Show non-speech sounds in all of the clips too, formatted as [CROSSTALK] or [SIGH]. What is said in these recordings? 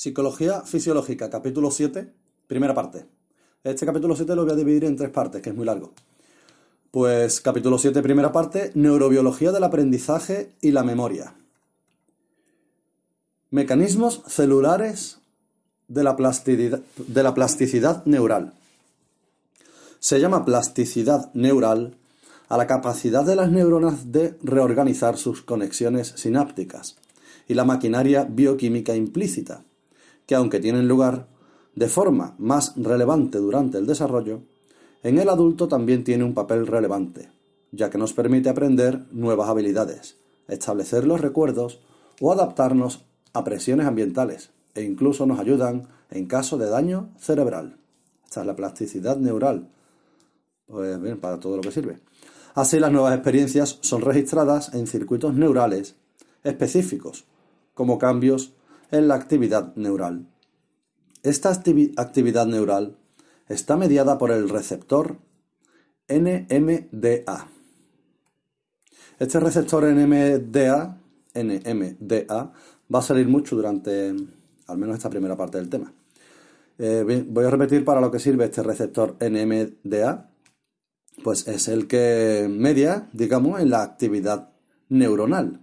Psicología fisiológica, capítulo 7, primera parte. Este capítulo 7 lo voy a dividir en tres partes, que es muy largo. Pues capítulo 7, primera parte, neurobiología del aprendizaje y la memoria. Mecanismos celulares de la plasticidad, de la plasticidad neural. Se llama plasticidad neural a la capacidad de las neuronas de reorganizar sus conexiones sinápticas y la maquinaria bioquímica implícita que aunque tienen lugar de forma más relevante durante el desarrollo, en el adulto también tiene un papel relevante, ya que nos permite aprender nuevas habilidades, establecer los recuerdos o adaptarnos a presiones ambientales, e incluso nos ayudan en caso de daño cerebral. Esta es la plasticidad neural. Pues bien, para todo lo que sirve. Así las nuevas experiencias son registradas en circuitos neurales específicos, como cambios en la actividad neural. Esta actividad neural está mediada por el receptor NMDA. Este receptor NMDA, NMDA va a salir mucho durante al menos esta primera parte del tema. Eh, voy a repetir para lo que sirve este receptor NMDA. Pues es el que media, digamos, en la actividad neuronal.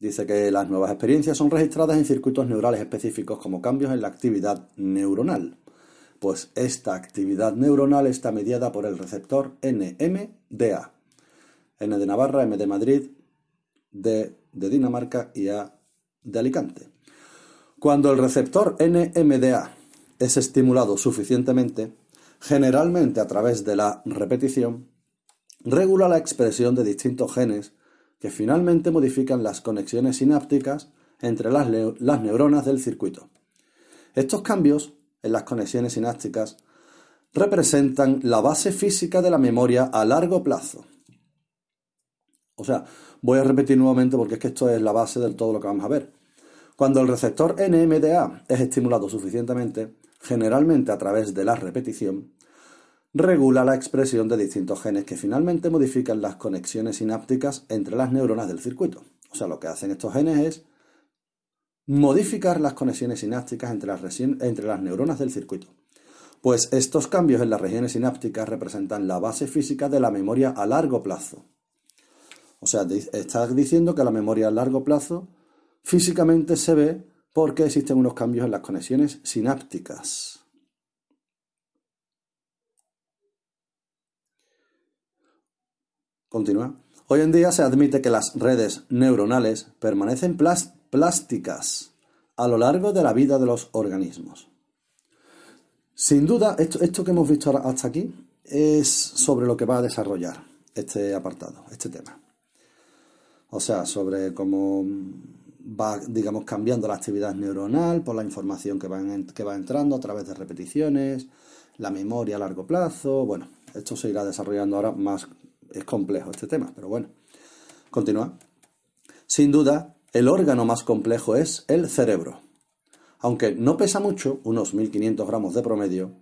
Dice que las nuevas experiencias son registradas en circuitos neurales específicos como cambios en la actividad neuronal. Pues esta actividad neuronal está mediada por el receptor NMDA. N de Navarra, M de Madrid, D de Dinamarca y A de Alicante. Cuando el receptor NMDA es estimulado suficientemente, generalmente a través de la repetición, regula la expresión de distintos genes que finalmente modifican las conexiones sinápticas entre las, neuronas del circuito. Estos cambios en las conexiones sinápticas representan la base física de la memoria a largo plazo. O sea, voy a repetir nuevamente porque es que esto es la base de todo lo que vamos a ver. Cuando el receptor NMDA es estimulado suficientemente, generalmente a través de la repetición, regula la expresión de distintos genes que finalmente modifican las conexiones sinápticas entre las neuronas del circuito. O sea, lo que hacen estos genes es modificar las conexiones sinápticas entre las, neuronas del circuito. Pues estos cambios en las regiones sinápticas representan la base física de la memoria a largo plazo. O sea, está diciendo que la memoria a largo plazo físicamente se ve porque existen unos cambios en las conexiones sinápticas. Continúa. Hoy en día se admite que las redes neuronales permanecen plásticas a lo largo de la vida de los organismos. Sin duda, esto, esto que hemos visto hasta aquí es sobre lo que va a desarrollar este apartado, este tema. O sea, sobre cómo va, digamos, cambiando la actividad neuronal por la información que que va entrando a través de repeticiones, la memoria a largo plazo. Bueno, esto se irá desarrollando ahora más es complejo este tema, pero bueno. Continúa. Sin duda, el órgano más complejo es el cerebro. Aunque no pesa mucho, unos 1.500 gramos de promedio,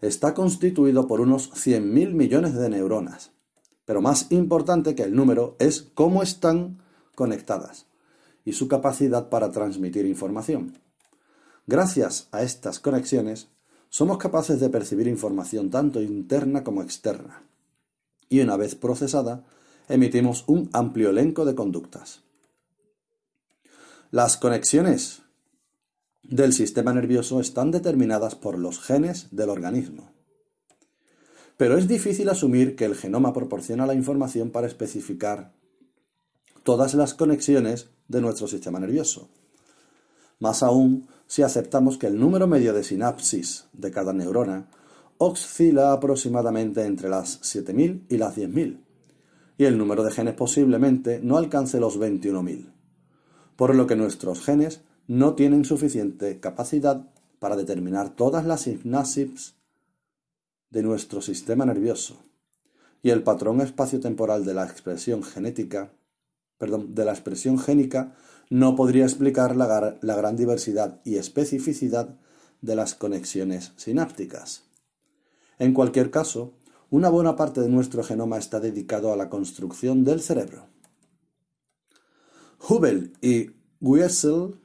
está constituido por unos 100.000 millones de neuronas. Pero más importante que el número es cómo están conectadas y su capacidad para transmitir información. Gracias a estas conexiones, somos capaces de percibir información tanto interna como externa y una vez procesada, emitimos un amplio elenco de conductas. Las conexiones del sistema nervioso están determinadas por los genes del organismo. Pero es difícil asumir que el genoma proporciona la información para especificar todas las conexiones de nuestro sistema nervioso. Más aún si aceptamos que el número medio de sinapsis de cada neurona oscila aproximadamente entre las 7.000 y las 10.000, y el número de genes posiblemente no alcance los 21.000. por lo que nuestros genes no tienen suficiente capacidad para determinar todas las sinapsis de nuestro sistema nervioso y el patrón espaciotemporal de la expresión genética, perdón, de la expresión génica no podría explicar la, la gran diversidad y especificidad de las conexiones sinápticas. En cualquier caso, una buena parte de nuestro genoma está dedicado a la construcción del cerebro. Hubel y Wiesel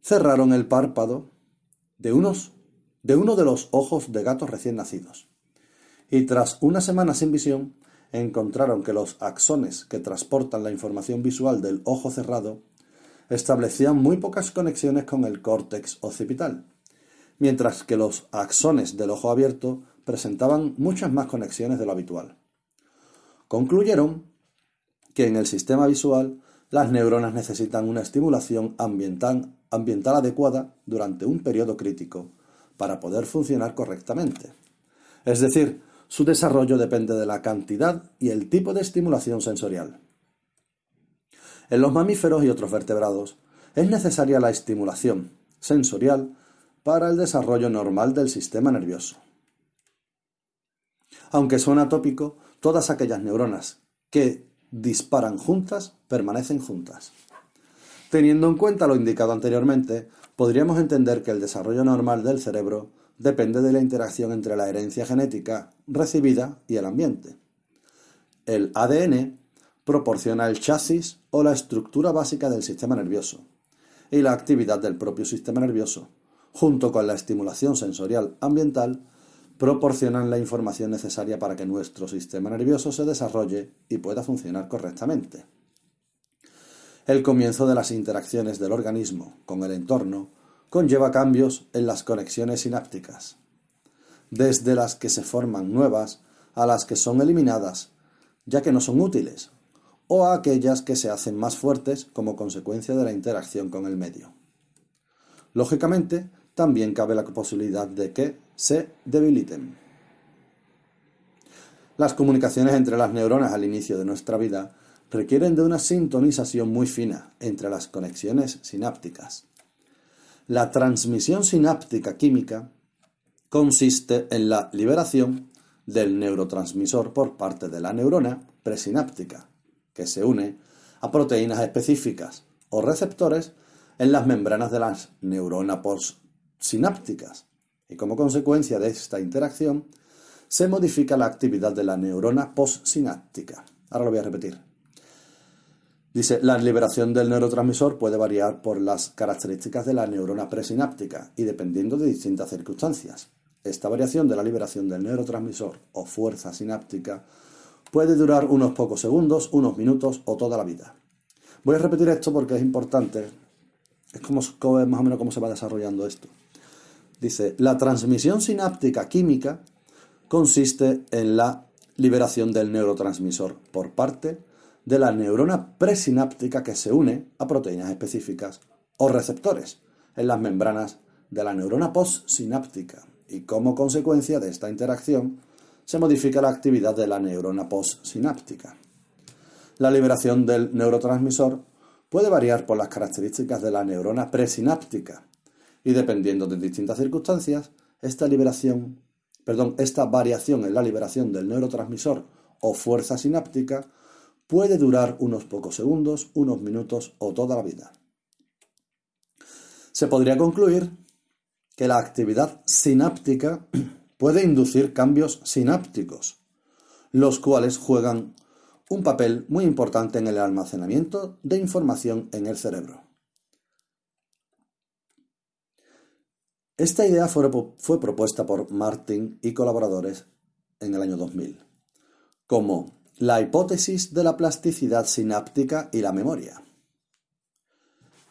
cerraron el párpado de, unos, de uno de los ojos de gatos recién nacidos y tras una semana sin visión encontraron que los axones que transportan la información visual del ojo cerrado establecían muy pocas conexiones con el córtex occipital, mientras que los axones del ojo abierto presentaban muchas más conexiones de lo habitual. Concluyeron que en el sistema visual las neuronas necesitan una estimulación ambiental, adecuada durante un periodo crítico para poder funcionar correctamente. Es decir, su desarrollo depende de la cantidad y el tipo de estimulación sensorial. En los mamíferos y otros vertebrados es necesaria la estimulación sensorial para el desarrollo normal del sistema nervioso. Aunque suena tópico, todas aquellas neuronas que disparan juntas permanecen juntas. Teniendo en cuenta lo indicado anteriormente, podríamos entender que el desarrollo normal del cerebro depende de la interacción entre la herencia genética recibida y el ambiente. El ADN proporciona el chasis o la estructura básica del sistema nervioso y la actividad del propio sistema nervioso, junto con la estimulación sensorial ambiental, proporcionan la información necesaria para que nuestro sistema nervioso se desarrolle y pueda funcionar correctamente. El comienzo de las interacciones del organismo con el entorno conlleva cambios en las conexiones sinápticas, desde las que se forman nuevas a las que son eliminadas, ya que no son útiles, o a aquellas que se hacen más fuertes como consecuencia de la interacción con el medio. Lógicamente, también cabe la posibilidad de que se debiliten. Las comunicaciones entre las neuronas al inicio de nuestra vida requieren de una sintonización muy fina entre las conexiones sinápticas. La transmisión sináptica química consiste en la liberación del neurotransmisor por parte de la neurona presináptica, que se une a proteínas específicas o receptores en las membranas de las neuronas postsinápticas, y como consecuencia de esta interacción se modifica la actividad de la neurona postsináptica. Ahora lo voy a repetir. Dice, la liberación del neurotransmisor puede variar por las características de la neurona presináptica y dependiendo de distintas circunstancias. Esta variación de la liberación del neurotransmisor o fuerza sináptica puede durar unos pocos segundos, unos minutos o toda la vida. Voy a repetir esto porque es importante. Es como, más o menos cómo se va desarrollando esto. Dice, la transmisión sináptica química consiste en la liberación del neurotransmisor por parte de la neurona presináptica que se une a proteínas específicas o receptores en las membranas de la neurona postsináptica y como consecuencia de esta interacción se modifica la actividad de la neurona postsináptica. La liberación del neurotransmisor puede variar por las características de la neurona presináptica y dependiendo de distintas circunstancias, esta liberación, perdón, esta variación en la liberación del neurotransmisor o fuerza sináptica Puede durar unos pocos segundos, unos minutos o toda la vida. Se podría concluir que la actividad sináptica [CLEARS THROAT] puede inducir cambios sinápticos, los cuales juegan un papel muy importante en el almacenamiento de información en el cerebro. Esta idea fue, fue, propuesta por Martin y colaboradores en el año 2000 como la hipótesis de la plasticidad sináptica y la memoria.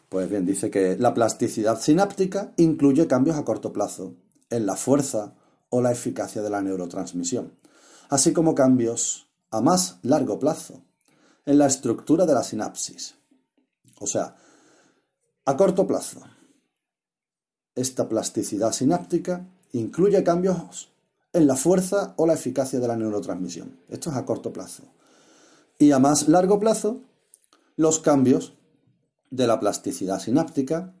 Pues bien, dice que la plasticidad sináptica incluye cambios a corto plazo en la fuerza o la eficacia de la neurotransmisión, así como cambios a más largo plazo en la estructura de la sinapsis. O sea, a corto plazo, esta plasticidad sináptica incluye cambios en la fuerza o la eficacia de la neurotransmisión. Esto es a corto plazo. Y a más largo plazo, los cambios de la plasticidad sináptica,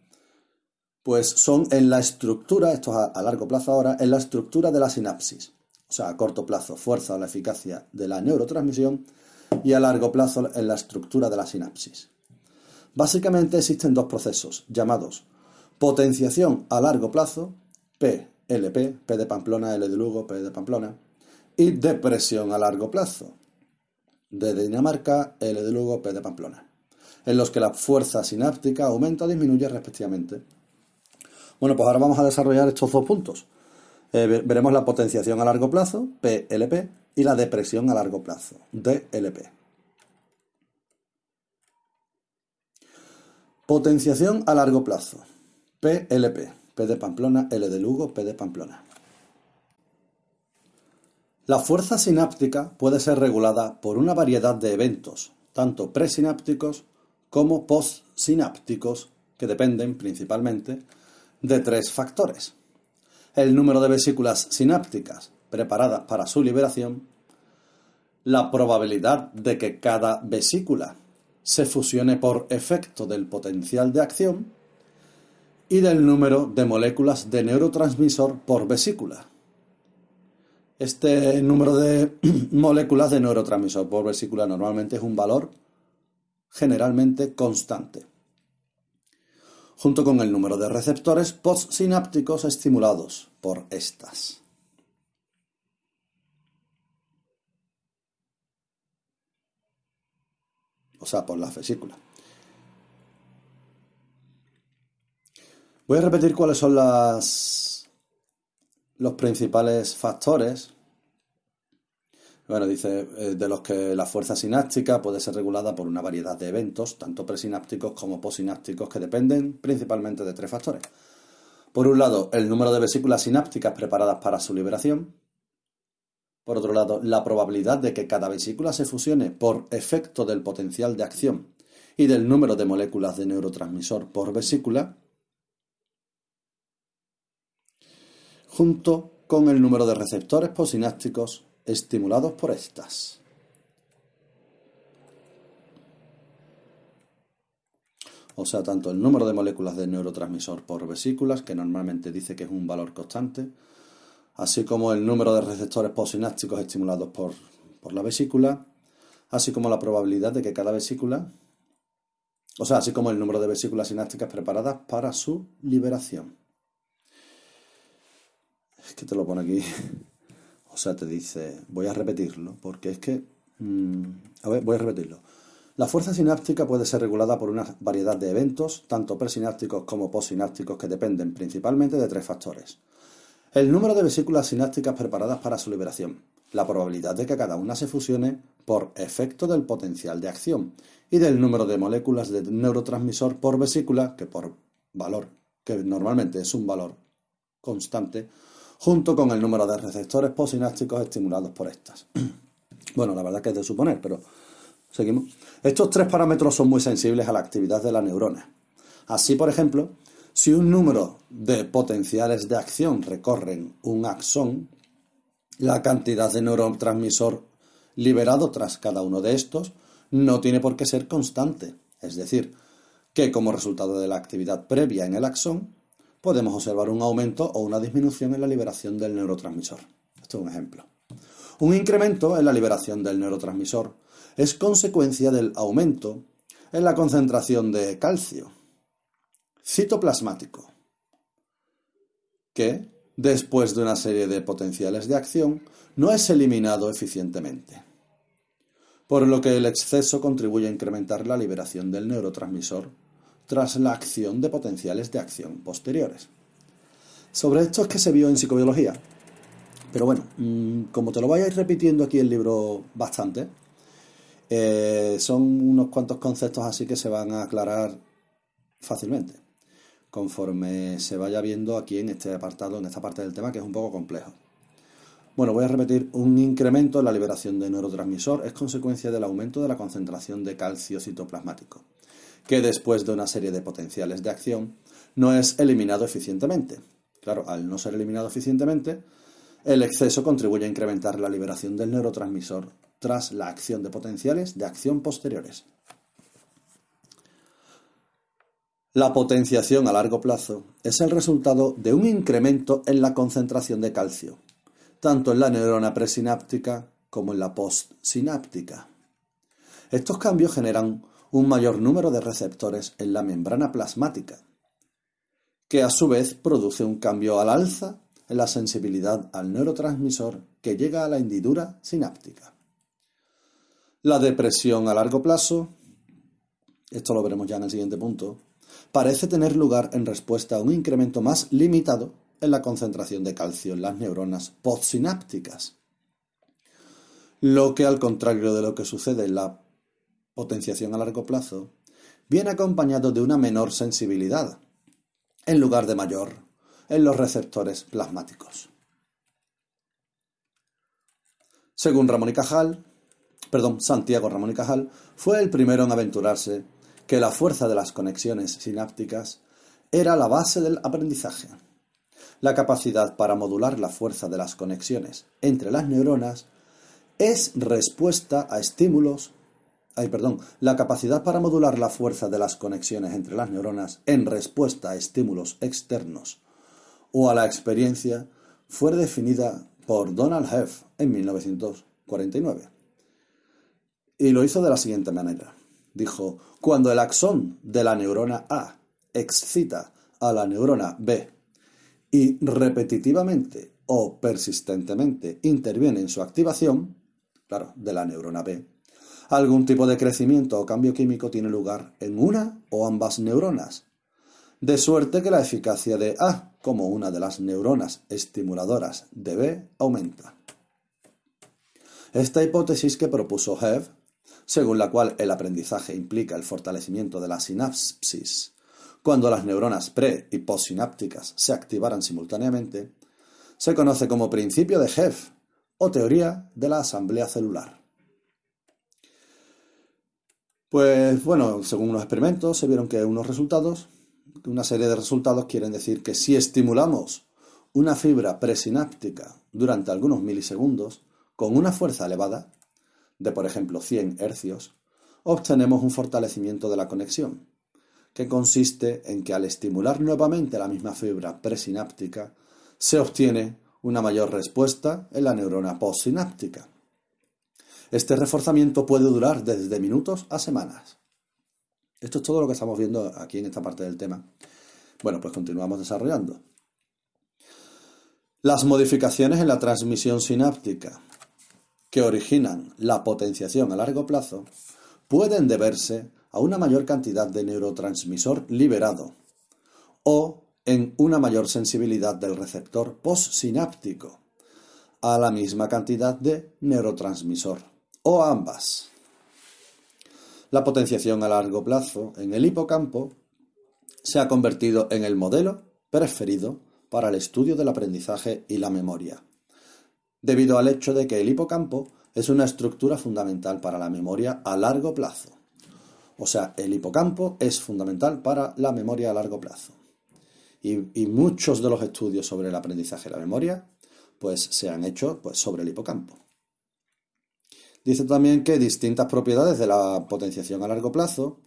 pues son en la estructura, esto es a, largo plazo ahora, en la estructura de la sinapsis. O sea, a corto plazo, fuerza o la eficacia de la neurotransmisión y a largo plazo en la estructura de la sinapsis. Básicamente existen dos procesos llamados potenciación a largo plazo, PLP, P de Pamplona, L de Lugo, P de Pamplona, y depresión a largo plazo, D de Dinamarca, L de Lugo, P de Pamplona, en los que la fuerza sináptica aumenta o disminuye respectivamente. Bueno, pues ahora vamos a desarrollar estos dos puntos. Eh, veremos la potenciación a largo plazo, PLP, y la depresión a largo plazo, DLP. Potenciación a largo plazo, PLP, P de Pamplona, L de Lugo, P de Pamplona. La fuerza sináptica puede ser regulada por una variedad de eventos, tanto presinápticos como postsinápticos, que dependen principalmente de tres factores. El número de vesículas sinápticas preparadas para su liberación, la probabilidad de que cada vesícula se fusione por efecto del potencial de acción y del número de moléculas de neurotransmisor por vesícula. Este número de [CLEARS THROAT] moléculas de neurotransmisor por vesícula normalmente es un valor generalmente constante junto con el número de receptores postsinápticos estimulados por estas. O sea, por la vesícula. Voy a repetir cuáles son los principales factores bueno, dice, eh, de los que la fuerza sináptica puede ser regulada por una variedad de eventos, tanto presinápticos como postsinápticos, que dependen principalmente de tres factores. Por un lado, el número de vesículas sinápticas preparadas para su liberación. Por otro lado, la probabilidad de que cada vesícula se fusione por efecto del potencial de acción y del número de moléculas de neurotransmisor por vesícula, junto con el número de receptores postsinápticos estimulados por estas. O sea, tanto el número de moléculas de neurotransmisor por vesículas, que normalmente dice que es un valor constante, así como el número de receptores postsinápticos estimulados por, por la vesícula, así como la probabilidad de que cada vesícula, o sea, así como el número de vesículas sinápticas preparadas para su liberación. Es que te lo pone aquí. [LAUGHS] O sea, te dice, voy a repetirlo, porque es que, mm, a ver, voy a repetirlo. La fuerza sináptica puede ser regulada por una variedad de eventos, tanto presinápticos como postsinápticos, que dependen principalmente de tres factores. El número de vesículas sinápticas preparadas para su liberación, la probabilidad de que cada una se fusione por efecto del potencial de acción y del número de moléculas de neurotransmisor por vesícula, que por valor, que normalmente es un valor constante, junto con el número de receptores postsinápticos estimulados por estas. [CLEARS THROAT] bueno, la verdad que es de suponer, pero seguimos. Estos tres parámetros son muy sensibles a la actividad de la neurona. Así, por ejemplo, si un número de potenciales de acción recorren un axón, la cantidad de neurotransmisor liberado tras cada uno de estos no tiene por qué ser constante. Es decir, que como resultado de la actividad previa en el axón, podemos observar un aumento o una disminución en la liberación del neurotransmisor. Esto es un ejemplo. Un incremento en la liberación del neurotransmisor es consecuencia del aumento en la concentración de calcio citoplasmático, que, después de una serie de potenciales de acción, no es eliminado eficientemente, por lo que el exceso contribuye a incrementar la liberación del neurotransmisor tras la acción de potenciales de acción posteriores. Sobre esto es que se vio en psicobiología. Pero bueno, mm, como te lo vayáis repitiendo aquí el libro bastante, eh, son unos cuantos conceptos así que se van a aclarar fácilmente, conforme se vaya viendo aquí en este apartado, en esta parte del tema que es un poco complejo. Bueno, voy a repetir, un incremento en la liberación de neurotransmisor es consecuencia del aumento de la concentración de calcio citoplasmático que después de una serie de potenciales de acción no es eliminado eficientemente. Claro, al no ser eliminado eficientemente, el exceso contribuye a incrementar la liberación del neurotransmisor tras la acción de potenciales de acción posteriores. La potenciación a largo plazo es el resultado de un incremento en la concentración de calcio, tanto en la neurona presináptica como en la postsináptica. Estos cambios generan un mayor número de receptores en la membrana plasmática, que a su vez produce un cambio al alza en la sensibilidad al neurotransmisor que llega a la hendidura sináptica. La depresión a largo plazo, esto lo veremos ya en el siguiente punto, parece tener lugar en respuesta a un incremento más limitado en la concentración de calcio en las neuronas postsinápticas. Lo que, al contrario de lo que sucede en la potenciación a largo plazo, viene acompañado de una menor sensibilidad, en lugar de mayor, en los receptores plasmáticos. Según Ramón y Cajal, perdón, Santiago Ramón y Cajal, fue el primero en aventurarse que la fuerza de las conexiones sinápticas era la base del aprendizaje. La capacidad para modular la fuerza de las conexiones entre las neuronas es respuesta a estímulos Ay, perdón, la capacidad para modular la fuerza de las conexiones entre las neuronas en respuesta a estímulos externos o a la experiencia fue definida por Donald Heff en 1949. Y lo hizo de la siguiente manera. Dijo, cuando el axón de la neurona A excita a la neurona B y repetitivamente o persistentemente interviene en su activación, claro, de la neurona B, algún tipo de crecimiento o cambio químico tiene lugar en una o ambas neuronas, de suerte que la eficacia de A como una de las neuronas estimuladoras de B aumenta. Esta hipótesis que propuso Hev, según la cual el aprendizaje implica el fortalecimiento de la sinapsis cuando las neuronas pre y postsinápticas se activaran simultáneamente, se conoce como principio de Hev o teoría de la asamblea celular. Pues bueno, según unos experimentos se vieron que unos resultados, una serie de resultados quieren decir que si estimulamos una fibra presináptica durante algunos milisegundos con una fuerza elevada, de por ejemplo 100 hercios, obtenemos un fortalecimiento de la conexión, que consiste en que al estimular nuevamente la misma fibra presináptica, se obtiene una mayor respuesta en la neurona postsináptica. Este reforzamiento puede durar desde minutos a semanas. Esto es todo lo que estamos viendo aquí en esta parte del tema. Bueno, pues continuamos desarrollando. Las modificaciones en la transmisión sináptica que originan la potenciación a largo plazo pueden deberse a una mayor cantidad de neurotransmisor liberado o en una mayor sensibilidad del receptor postsináptico a la misma cantidad de neurotransmisor o ambas. La potenciación a largo plazo en el hipocampo se ha convertido en el modelo preferido para el estudio del aprendizaje y la memoria, debido al hecho de que el hipocampo es una estructura fundamental para la memoria a largo plazo. O sea, el hipocampo es fundamental para la memoria a largo plazo. Y, muchos de los estudios sobre el aprendizaje y la memoria pues se han hecho pues, sobre el hipocampo. Dice también que distintas propiedades de la potenciación a largo plazo,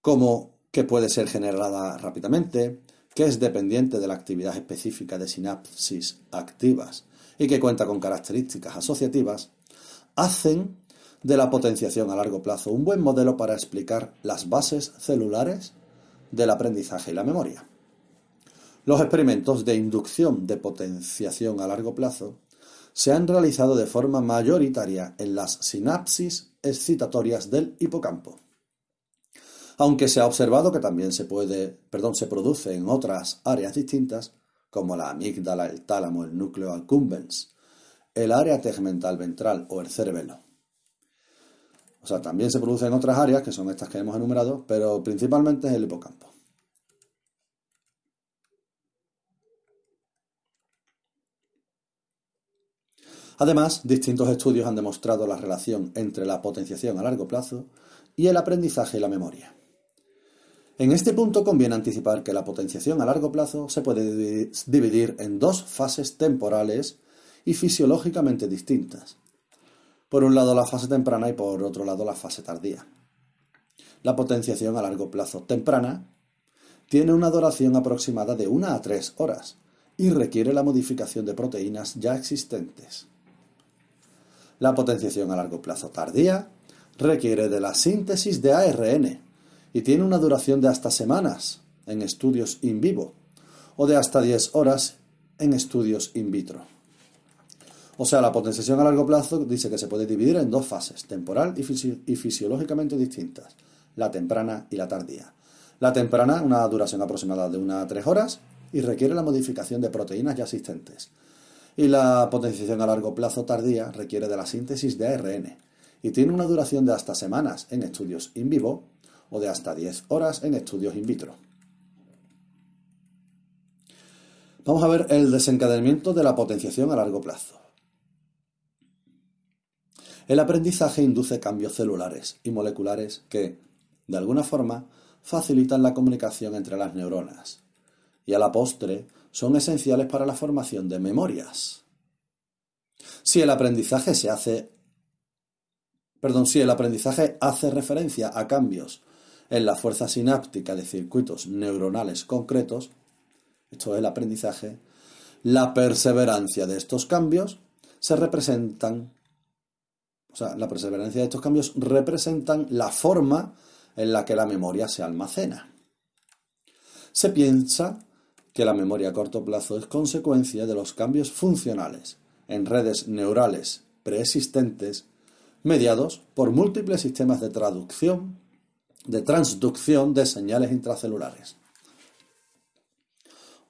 como que puede ser generada rápidamente, que es dependiente de la actividad específica de sinapsis activas y que cuenta con características asociativas, hacen de la potenciación a largo plazo un buen modelo para explicar las bases celulares del aprendizaje y la memoria. Los experimentos de inducción de potenciación a largo plazo se han realizado de forma mayoritaria en las sinapsis excitatorias del hipocampo. Aunque se ha observado que también se puede, perdón, se produce en otras áreas distintas, como la amígdala, el tálamo, el núcleo accumbens, el área tegmental ventral o el cerebelo. O sea, también se produce en otras áreas, que son estas que hemos enumerado, pero principalmente en el hipocampo. Además, distintos estudios han demostrado la relación entre la potenciación a largo plazo y el aprendizaje y la memoria. En este punto conviene anticipar que la potenciación a largo plazo se puede dividir en dos fases temporales y fisiológicamente distintas. Por un lado la fase temprana y por otro lado la fase tardía. La potenciación a largo plazo temprana tiene una duración aproximada de 1 a 3 horas y requiere la modificación de proteínas ya existentes. La potenciación a largo plazo tardía requiere de la síntesis de ARN y tiene una duración de hasta semanas en estudios in vivo o de hasta 10 horas en estudios in vitro. O sea, la potenciación a largo plazo dice que se puede dividir en dos fases, temporal y, fisiológicamente distintas, la temprana y la tardía. La temprana, una duración aproximada de 1 a 3 horas y requiere la modificación de proteínas ya existentes. Y la potenciación a largo plazo tardía requiere de la síntesis de ARN y tiene una duración de hasta semanas en estudios in vivo o de hasta 10 horas en estudios in vitro. Vamos a ver el desencadenamiento de la potenciación a largo plazo. El aprendizaje induce cambios celulares y moleculares que, de alguna forma, facilitan la comunicación entre las neuronas y a la postre son esenciales para la formación de memorias. Si el aprendizaje se hace perdón, si el aprendizaje hace referencia a cambios en la fuerza sináptica de circuitos neuronales concretos, esto es el aprendizaje, la perseverancia de estos cambios se representan, o sea, la perseverancia de estos cambios representan la forma en la que la memoria se almacena. Se piensa que la memoria a corto plazo es consecuencia de los cambios funcionales en redes neurales preexistentes mediados por múltiples sistemas de traducción, de transducción de señales intracelulares.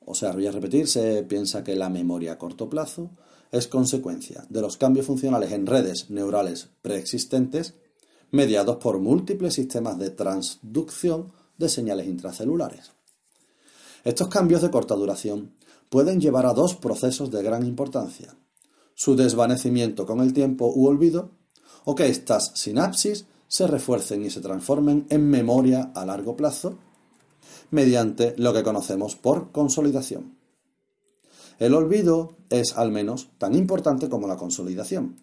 O sea, voy a repetir, se piensa que la memoria a corto plazo es consecuencia de los cambios funcionales en redes neurales preexistentes mediados por múltiples sistemas de transducción de señales intracelulares. Estos cambios de corta duración pueden llevar a dos procesos de gran importancia, su desvanecimiento con el tiempo u olvido, o que estas sinapsis se refuercen y se transformen en memoria a largo plazo mediante lo que conocemos por consolidación. El olvido es al menos tan importante como la consolidación,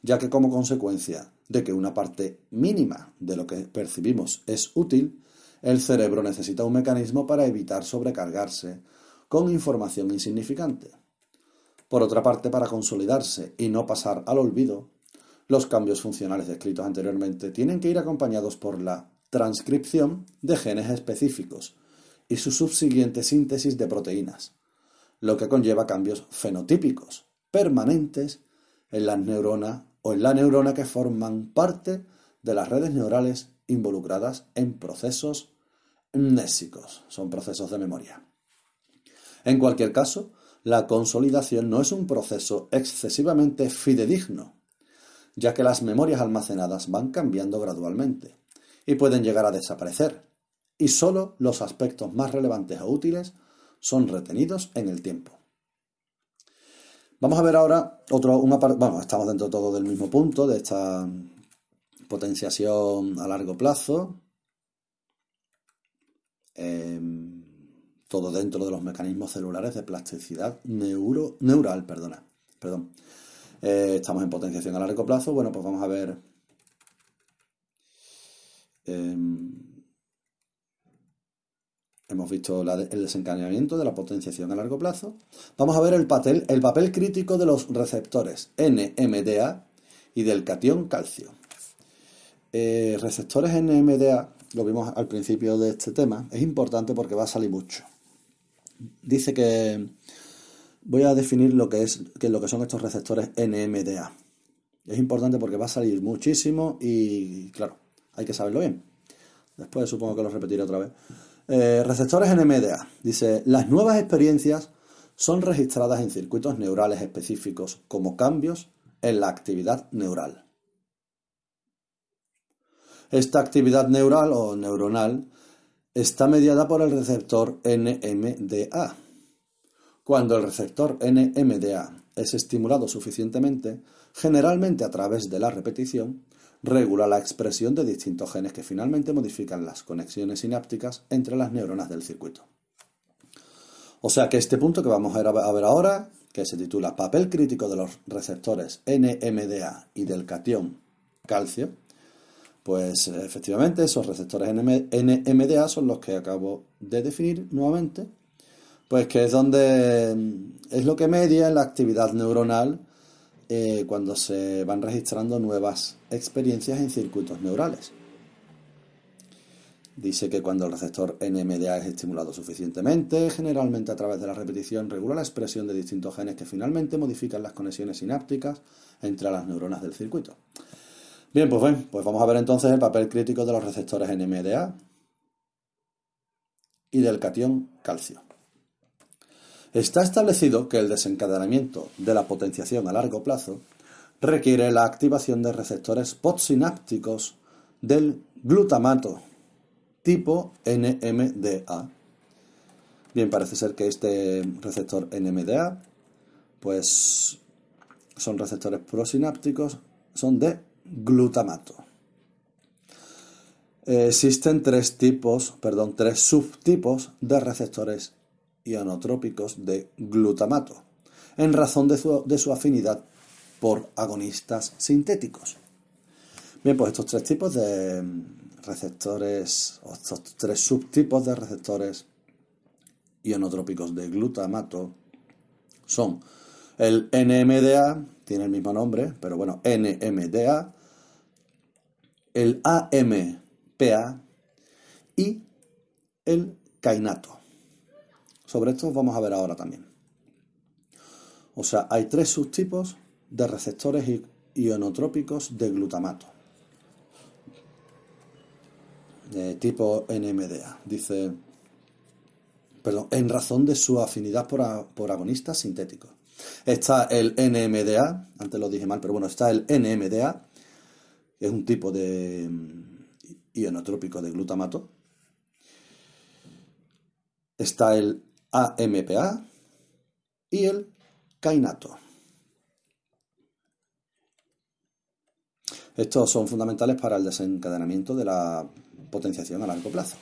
ya que como consecuencia de que una parte mínima de lo que percibimos es útil, el cerebro necesita un mecanismo para evitar sobrecargarse con información insignificante. Por otra parte, para consolidarse y no pasar al olvido, los cambios funcionales descritos anteriormente tienen que ir acompañados por la transcripción de genes específicos y su subsiguiente síntesis de proteínas, lo que conlleva cambios fenotípicos permanentes en las neuronas o en la neurona que forman parte de las redes neurales involucradas en procesos mnésicos, son procesos de memoria. En cualquier caso, la consolidación no es un proceso excesivamente fidedigno, ya que las memorias almacenadas van cambiando gradualmente y pueden llegar a desaparecer, y sólo los aspectos más relevantes o útiles son retenidos en el tiempo. Vamos a ver ahora otro, una bueno, estamos dentro de todo del mismo punto, de esta potenciación a largo plazo, em, todo dentro de los mecanismos celulares de plasticidad neuro, neural, perdona, perdón. Eh, estamos en potenciación a largo plazo, bueno, pues vamos a ver em, Hemos visto el desencadenamiento de la potenciación a largo plazo. Vamos a ver el papel, el papel crítico de los receptores NMDA y del catión calcio. Eh, receptores NMDA, lo vimos al principio de este tema, es importante porque va a salir mucho. Dice que voy a definir lo que es lo que son estos receptores NMDA. Es importante porque va a salir muchísimo y claro, hay que saberlo bien. Después supongo que lo repetiré otra vez. Eh, receptores NMDA. Dice, las nuevas experiencias son registradas en circuitos neurales específicos como cambios en la actividad neural. Esta actividad neural o neuronal está mediada por el receptor NMDA. Cuando el receptor NMDA es estimulado suficientemente, generalmente a través de la repetición, regula la expresión de distintos genes que finalmente modifican las conexiones sinápticas entre las neuronas del circuito. O sea que este punto que vamos a ver ahora, que se titula Papel crítico de los receptores NMDA y del catión calcio, Pues efectivamente esos receptores NMDA son los que acabo de definir nuevamente, pues que es donde es lo que media la actividad neuronal eh, cuando se van registrando nuevas experiencias en circuitos neurales. Dice que cuando el receptor NMDA es estimulado suficientemente, generalmente a través de la repetición, regula la expresión de distintos genes que finalmente modifican las conexiones sinápticas entre las neuronas del circuito. Bien, pues, bien, pues vamos a ver entonces el papel crítico de los receptores NMDA y del cation calcio. Está establecido que el desencadenamiento de la potenciación a largo plazo requiere la activación de receptores postsinápticos del glutamato tipo NMDA. Bien, parece ser que este receptor NMDA, pues son receptores prosinápticos, son de glutamato. Existen tres tipos, perdón, tres subtipos de receptores ionotrópicos de glutamato, en razón de su, de su afinidad por agonistas sintéticos. Bien, pues estos tres tipos de receptores, o estos tres subtipos de receptores ionotrópicos de glutamato son el NMDA, tiene el mismo nombre, pero bueno, NMDA, el AMPA y el kainato. Sobre esto vamos a ver ahora también. O sea, hay tres subtipos de receptores ionotrópicos de glutamato tipo NMDA. Dice, perdón, en razón de su afinidad por agonistas sintéticos. Está el NMDA, antes lo dije mal, pero bueno, está el NMDA, que es un tipo de mm, ionotrópico de glutamato. Está el AMPA y el kainato. Estos son fundamentales para el desencadenamiento de la potenciación a largo plazo.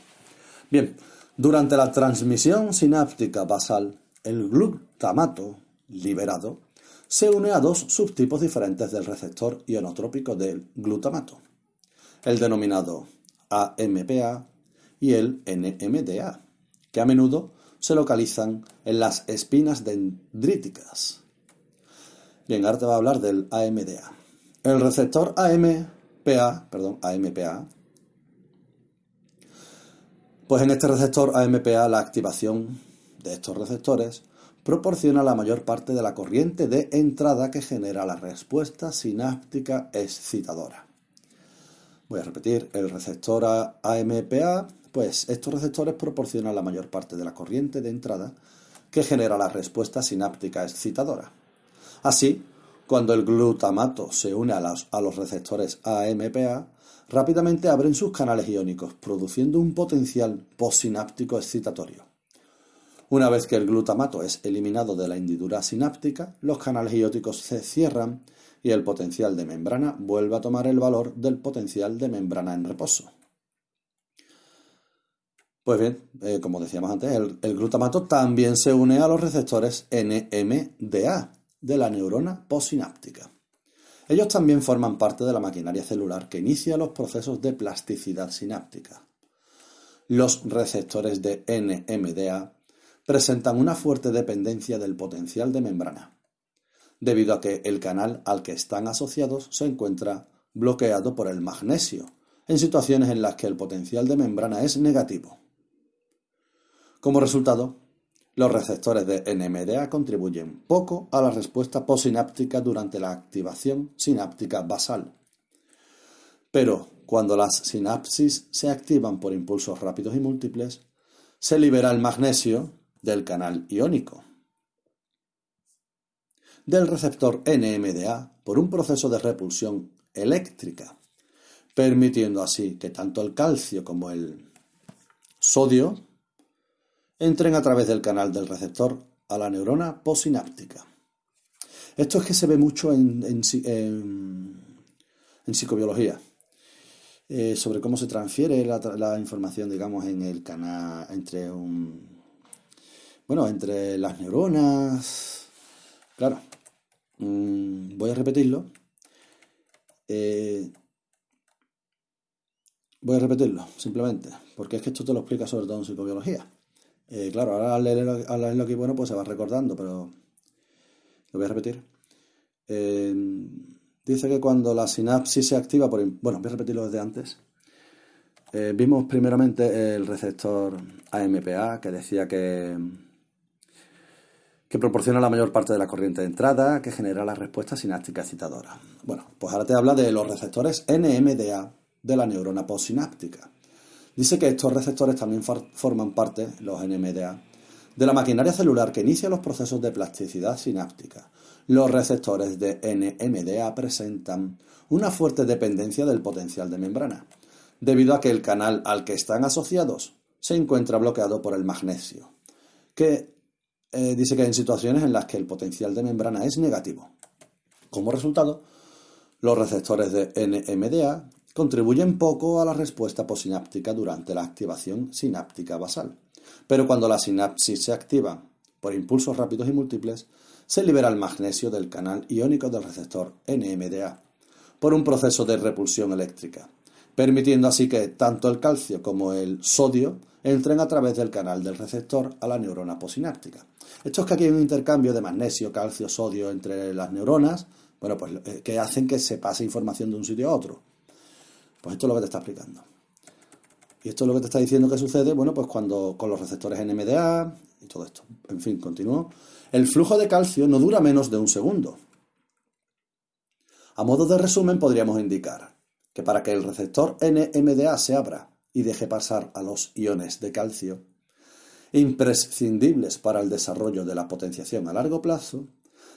Bien, durante la transmisión sináptica basal, el glutamato liberado se une a dos subtipos diferentes del receptor ionotrópico del glutamato, el denominado AMPA y el NMDA, que a menudo se localizan en las espinas dendríticas. Bien, ahora te va a hablar del AMDA. El receptor AMPA, perdón, AMPA pues en este receptor AMPA la activación de estos receptores proporciona la mayor parte de la corriente de entrada que genera la respuesta sináptica excitadora. Voy a repetir, el receptor AMPA, pues estos receptores proporcionan la mayor parte de la corriente de entrada que genera la respuesta sináptica excitadora. Así, cuando el glutamato se une a, a los receptores AMPA, rápidamente abren sus canales iónicos, produciendo un potencial postsináptico excitatorio. Una vez que el glutamato es eliminado de la hendidura sináptica, los canales ióticos se cierran y el potencial de membrana vuelve a tomar el valor del potencial de membrana en reposo. Pues bien, eh, como decíamos antes, el, el, glutamato también se une a los receptores NMDA de la neurona postsináptica. Ellos también forman parte de la maquinaria celular que inicia los procesos de plasticidad sináptica. Los receptores de NMDA presentan una fuerte dependencia del potencial de membrana, debido a que el canal al que están asociados se encuentra bloqueado por el magnesio, en situaciones en las que el potencial de membrana es negativo. Como resultado, los receptores de NMDA contribuyen poco a la respuesta postsináptica durante la activación sináptica basal. Pero cuando las sinapsis se activan por impulsos rápidos y múltiples, se libera el magnesio del canal iónico del receptor NMDA por un proceso de repulsión eléctrica, permitiendo así que tanto el calcio como el sodio entren a través del canal del receptor a la neurona postsináptica. Esto es que se ve mucho en, psicobiología, eh, sobre cómo se transfiere la, información, digamos, en el canal entre un. Bueno, entre las neuronas. Claro. Mm, voy a repetirlo. Eh, voy a repetirlo, simplemente, porque es que esto te lo explica sobre todo en psicobiología. Eh, claro, ahora al leerlo, al leerlo, bueno, pues se va recordando, pero lo voy a repetir. Eh, dice que cuando la sinapsis se activa por... Bueno, voy a repetirlo desde antes. Eh, vimos primeramente el receptor AMPA, que decía que, que proporciona la mayor parte de la corriente de entrada, que genera la respuesta sináptica excitadora. Bueno, pues ahora te habla de los receptores NMDA de la neurona postsináptica. Dice que estos receptores también forman parte, los NMDA, de la maquinaria celular que inicia los procesos de plasticidad sináptica. Los receptores de NMDA presentan una fuerte dependencia del potencial de membrana, debido a que el canal al que están asociados se encuentra bloqueado por el magnesio, que eh, dice que hay situaciones en las que el potencial de membrana es negativo. Como resultado, los receptores de NMDA contribuyen poco a la respuesta posináptica durante la activación sináptica basal. Pero cuando la sinapsis se activa por impulsos rápidos y múltiples, se libera el magnesio del canal iónico del receptor NMDA por un proceso de repulsión eléctrica, permitiendo así que tanto el calcio como el sodio entren a través del canal del receptor a la neurona posináptica. Esto es que aquí hay un intercambio de magnesio, calcio, sodio entre las neuronas, bueno, pues eh, que hacen que se pase información de un sitio a otro. Pues esto es lo que te está explicando. Y esto es lo que te está diciendo que sucede, bueno, pues cuando con los receptores NMDA y todo esto. En fin, continúo. El flujo de calcio no dura menos de un segundo. A modo de resumen, podríamos indicar que para que el receptor NMDA se abra y deje pasar a los iones de calcio, imprescindibles para el desarrollo de la potenciación a largo plazo,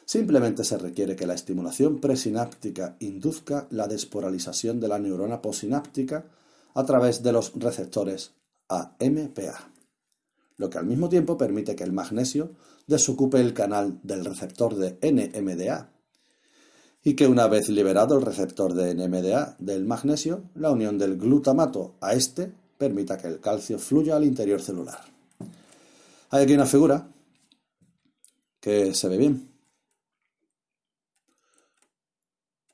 Simplemente se requiere que la estimulación presináptica induzca la desporalización de la neurona posináptica a través de los receptores AMPA, lo que al mismo tiempo permite que el magnesio desocupe el canal del receptor de NMDA y que una vez liberado el receptor de NMDA del magnesio, la unión del glutamato a este permita que el calcio fluya al interior celular. Hay aquí una figura que se ve bien.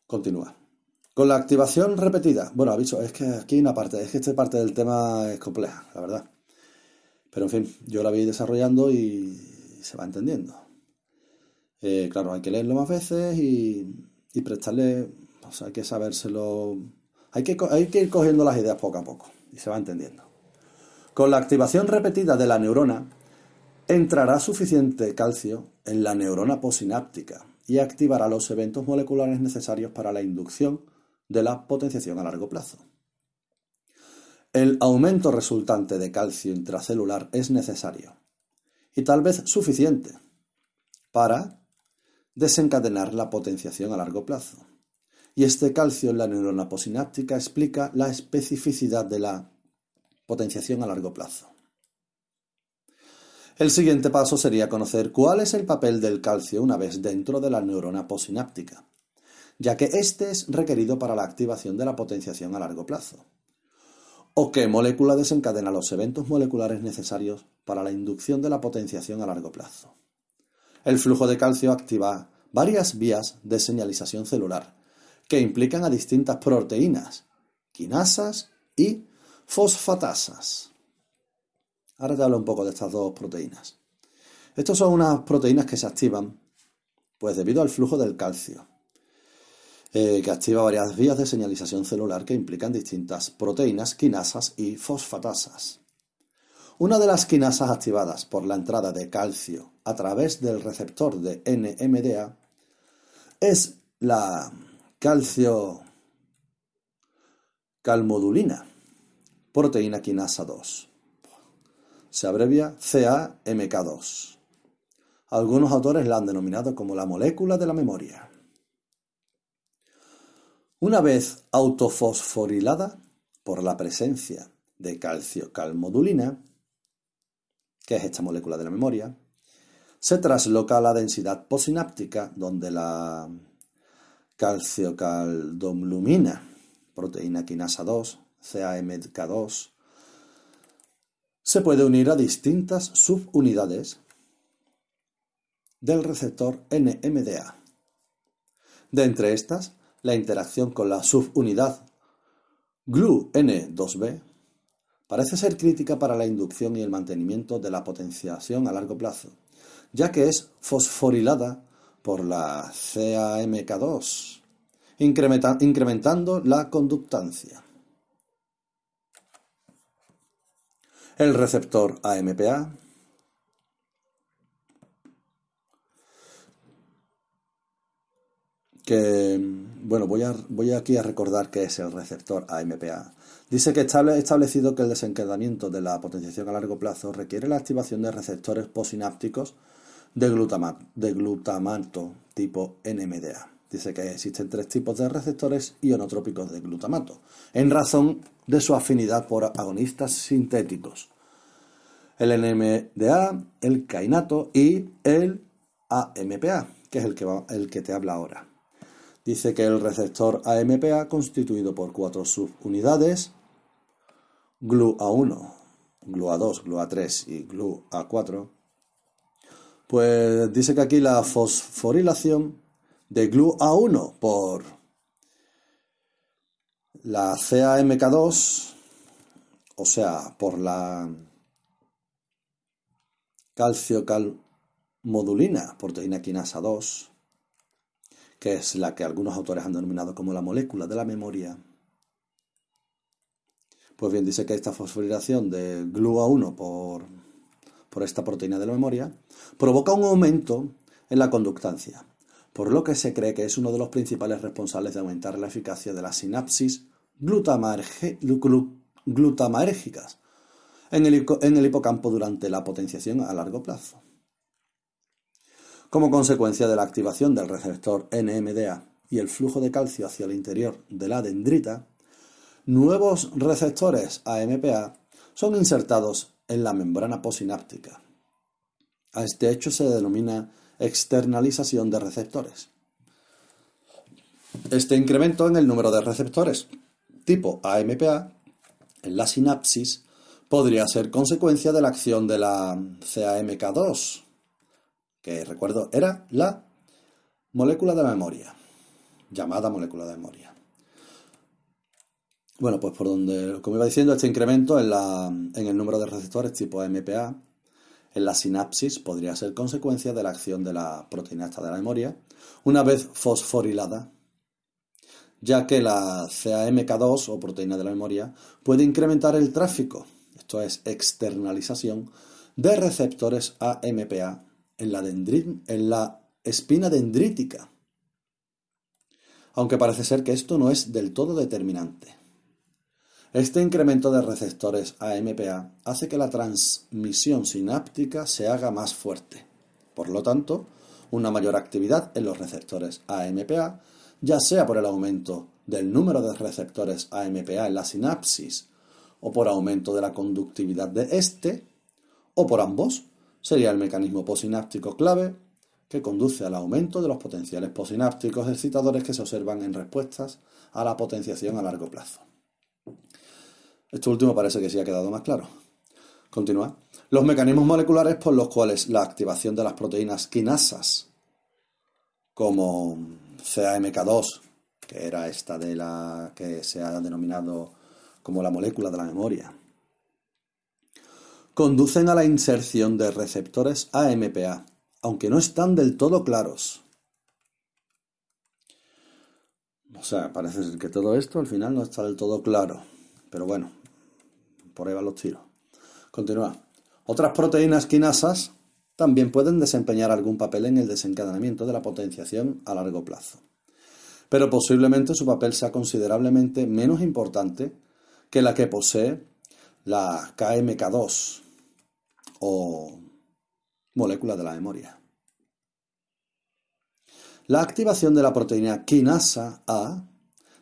Continúa. Con la activación repetida. Bueno, aviso, es que aquí hay una parte, es que esta parte del tema es compleja, la verdad. Pero en fin, yo la voy desarrollando y se va entendiendo. Eh, claro, hay que leerlo más veces y, prestarle, pues hay que sabérselo, hay que, hay que ir cogiendo las ideas poco a poco y se va entendiendo. Con la activación repetida de la neurona, entrará suficiente calcio en la neurona posináptica y activará los eventos moleculares necesarios para la inducción de la potenciación a largo plazo. El aumento resultante de calcio intracelular es necesario y tal vez suficiente para desencadenar la potenciación a largo plazo. Y este calcio en la neurona posináptica explica la especificidad de la potenciación a largo plazo. El siguiente paso sería conocer cuál es el papel del calcio una vez dentro de la neurona posináptica, ya que éste es requerido para la activación de la potenciación a largo plazo. O qué molécula desencadena los eventos moleculares necesarios para la inducción de la potenciación a largo plazo. El flujo de calcio activa varias vías de señalización celular que implican a distintas proteínas, quinasas y fosfatasas. Ahora te hablo un poco de estas dos proteínas. Estas son unas proteínas que se activan pues debido al flujo del calcio, eh, que activa varias vías de señalización celular que implican distintas proteínas, quinasas y fosfatasas. Una de las quinasas activadas por la entrada de calcio a través del receptor de NMDA es la calcio calmodulina, proteína quinasa 2 se abrevia CAMK2. Algunos autores la han denominado como la molécula de la memoria. Una vez autofosforilada por la presencia de calcio-calmodulina, que es esta molécula de la memoria, se trasloca a la densidad posináptica donde la calciocaldomlumina, proteína quinasa 2, CAMK2, se puede unir a distintas subunidades del receptor NMDA. De entre estas, la interacción con la subunidad GLU-N2B parece ser crítica para la inducción y el mantenimiento de la potenciación a largo plazo, ya que es fosforilada por la CAMK2, incrementando la conductancia. El receptor AMPA que, bueno, voy, voy aquí a recordar qué es el receptor AMPA. Dice que está establecido que el desencadenamiento de la potenciación a largo plazo requiere la activación de receptores posinápticos de, glutamato, de glutamato tipo NMDA. Dice que existen tres tipos de receptores ionotrópicos de glutamato, en razón de su afinidad por agonistas sintéticos. El NMDA, el cainato y el AMPA, que es el que, el que te habla ahora. Dice que el receptor AMPA, constituido por cuatro subunidades, GLUA1, GLUA2, GLUA3 y GLUA4, pues dice que aquí la fosforilación de GLUA1 por la CAMK2, o sea, por la calciocalmodulina, proteína quinasa 2, que es la que algunos autores han denominado como la molécula de la memoria. Pues bien, dice que esta fosforilación de GLUA1 por, por esta proteína de la memoria provoca un aumento en la conductancia, por lo que se cree que es uno de los principales responsables de aumentar la eficacia de las sinapsis el, en el hipocampo durante la potenciación a largo plazo. Como consecuencia de la activación del receptor NMDA y el flujo de calcio hacia el interior de la dendrita, nuevos receptores AMPA son insertados en la membrana posináptica. A este hecho se denomina externalización de receptores. Este incremento en el número de receptores tipo AMPA en la sinapsis podría ser consecuencia de la acción de la CAMK2, que recuerdo era la molécula de memoria, llamada molécula de memoria. Bueno, pues por donde, como iba diciendo, este incremento en, la, en el número de receptores tipo MPA en la sinapsis podría ser consecuencia de la acción de la proteína esta de la memoria, una vez fosforilada, ya que la CAMK2 o proteína de la memoria puede incrementar el tráfico, esto es externalización, de receptores AMPA en la, en la espina dendrítica, aunque parece ser que esto no es del todo determinante. Este incremento de receptores AMPA hace que la transmisión sináptica se haga más fuerte. Por lo tanto, una mayor actividad en los receptores AMPA, ya sea por el aumento del número de receptores AMPA en la sinapsis o por aumento de la conductividad de éste, o por ambos, sería el mecanismo posináptico clave que conduce al aumento de los potenciales posinápticos excitadores que se observan en respuestas a la potenciación a largo plazo. Esto último parece que sí ha quedado más claro. Continúa. Los mecanismos moleculares por los cuales la activación de las proteínas quinasas, como CAMK2, que era esta de la que se ha denominado como la molécula de la memoria, conducen a la inserción de receptores AMPA, aunque no están del todo claros. O sea, parece que todo esto al final no está del todo claro. Pero bueno, por ahí van los tiros. Continúa. Otras proteínas quinasas también pueden desempeñar algún papel en el desencadenamiento de la potenciación a largo plazo. Pero posiblemente su papel sea considerablemente menos importante que la que posee la KMK2, o molécula de la memoria. La activación de la proteína quinasa A,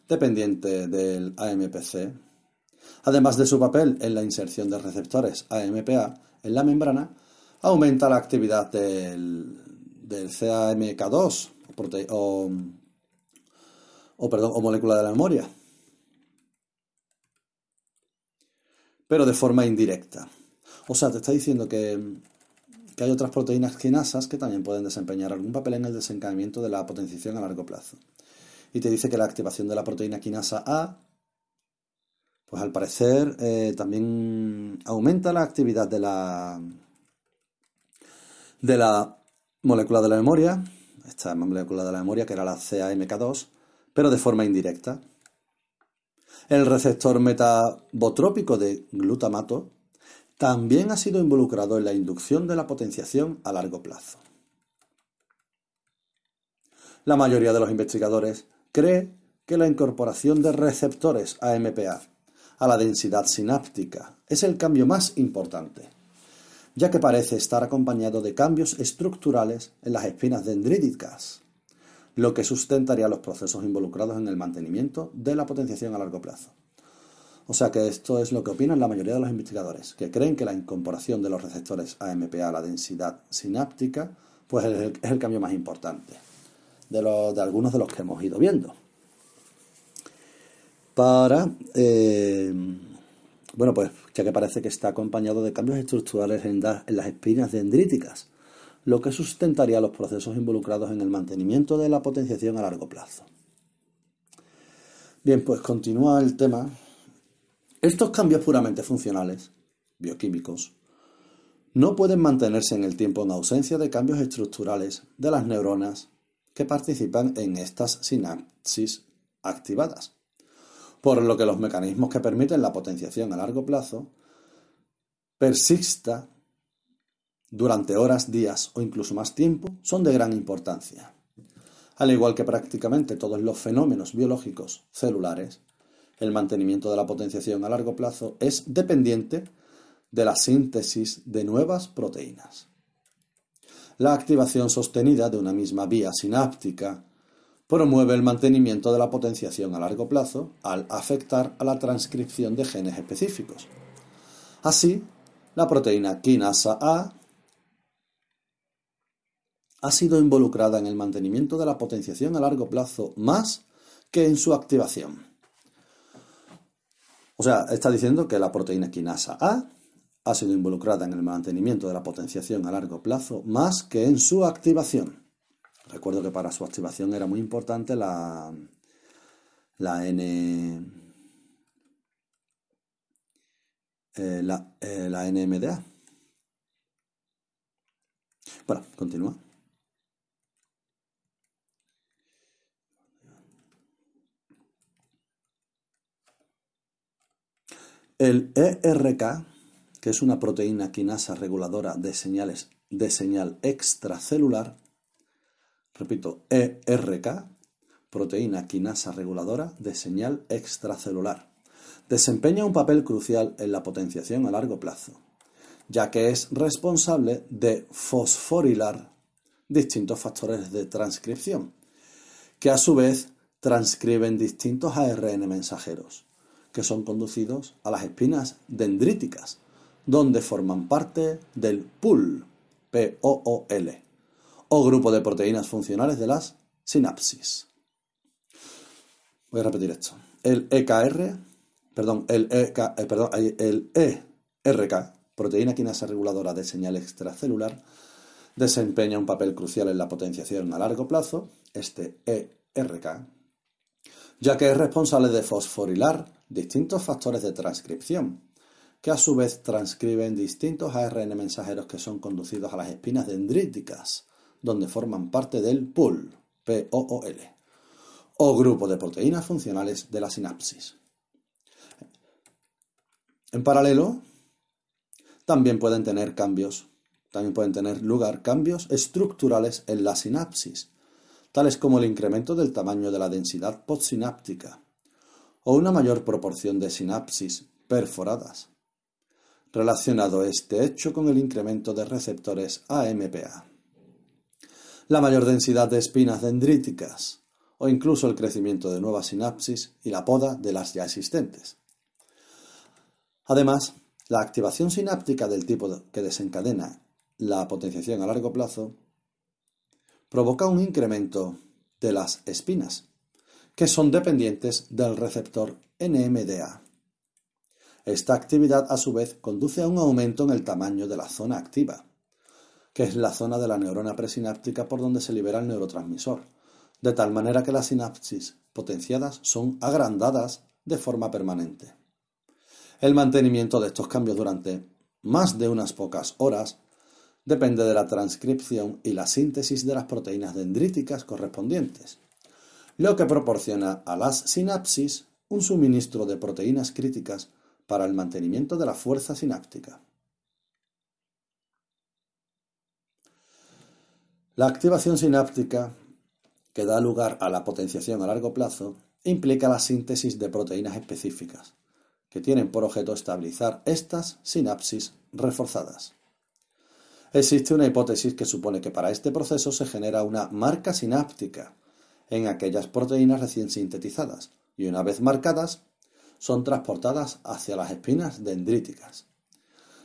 dependiente del AMPC, además de su papel en la inserción de receptores AMPA en la membrana, aumenta la actividad del, CAMK2 o, molécula de la memoria, pero de forma indirecta. O sea, te está diciendo que, hay otras proteínas quinasas que también pueden desempeñar algún papel en el desencadenamiento de la potenciación a largo plazo. Y te dice que la activación de la proteína quinasa A Pues al parecer eh, también aumenta la actividad de la, de la molécula de la memoria, esta molécula de la memoria que era la CAMK2, pero de forma indirecta. El receptor metabotrópico de glutamato también ha sido involucrado en la inducción de la potenciación a largo plazo. La mayoría de los investigadores cree que la incorporación de receptores AMPA a la densidad sináptica es el cambio más importante, ya que parece estar acompañado de cambios estructurales en las espinas dendríticas, lo que sustentaría los procesos involucrados en el mantenimiento de la potenciación a largo plazo. O sea que esto es lo que opinan la mayoría de los investigadores, que creen que la incorporación de los receptores AMPA a la densidad sináptica pues es el, cambio más importante de, de algunos de los que hemos ido viendo. Para, eh, bueno, pues ya que parece que está acompañado de cambios estructurales en, en las espinas dendríticas, lo que sustentaría los procesos involucrados en el mantenimiento de la potenciación a largo plazo. Bien, pues continúa el tema estos cambios puramente funcionales, bioquímicos, no pueden mantenerse en el tiempo en ausencia de cambios estructurales de las neuronas que participan en estas sinapsis activadas, por lo que los mecanismos que permiten la potenciación a largo plazo persista durante horas, días o incluso más tiempo son de gran importancia. Al igual que prácticamente todos los fenómenos biológicos celulares, el mantenimiento de la potenciación a largo plazo es dependiente de la síntesis de nuevas proteínas. La activación sostenida de una misma vía sináptica promueve el mantenimiento de la potenciación a largo plazo al afectar a la transcripción de genes específicos. Así, la proteína quinasa A ha sido involucrada en el mantenimiento de la potenciación a largo plazo más que en su activación. O sea, está diciendo que la proteína quinasa A ha sido involucrada en el mantenimiento de la potenciación a largo plazo más que en su activación. Recuerdo que para su activación era muy importante la, la N. Eh, eh, NMDA. Bueno, continúa. El ERK, que es una proteína quinasa reguladora de señales de señal extracelular, repito, ERK, proteína quinasa reguladora de señal extracelular, desempeña un papel crucial en la potenciación a largo plazo, ya que es responsable de fosforilar distintos factores de transcripción, que a su vez transcriben distintos ARN mensajeros que son conducidos a las espinas dendríticas, donde forman parte del POOL, P-O-O-L, o grupo de proteínas funcionales de las sinapsis. Voy a repetir esto. El EKR, perdón, el, EK, eh, perdón, el ERK, proteína quinasa reguladora de señal extracelular, desempeña un papel crucial en la potenciación a largo plazo, este ERK, ya que es responsable de fosforilar distintos factores de transcripción, que a su vez transcriben distintos ARN mensajeros que son conducidos a las espinas dendríticas, donde forman parte del POOL, P-O-O-L, o grupo de proteínas funcionales de la sinapsis. En paralelo, también pueden tener cambios, también pueden tener lugar cambios estructurales en la sinapsis, tales como el incremento del tamaño de la densidad postsináptica, o una mayor proporción de sinapsis perforadas, relacionado este hecho con el incremento de receptores AMPA, la mayor densidad de espinas dendríticas o incluso el crecimiento de nuevas sinapsis y la poda de las ya existentes. Además, la activación sináptica del tipo que desencadena la potenciación a largo plazo provoca un incremento de las espinas, que son dependientes del receptor NMDA. Esta actividad a su vez conduce a un aumento en el tamaño de la zona activa, que es la zona de la neurona presináptica por donde se libera el neurotransmisor, de tal manera que las sinapsis potenciadas son agrandadas de forma permanente. El mantenimiento de estos cambios durante más de unas pocas horas depende de la transcripción y la síntesis de las proteínas dendríticas correspondientes, lo que proporciona a las sinapsis un suministro de proteínas críticas para el mantenimiento de la fuerza sináptica. La activación sináptica, que da lugar a la potenciación a largo plazo, implica la síntesis de proteínas específicas, que tienen por objeto estabilizar estas sinapsis reforzadas. Existe una hipótesis que supone que para este proceso se genera una marca sináptica en aquellas proteínas recién sintetizadas y una vez marcadas son transportadas hacia las espinas dendríticas.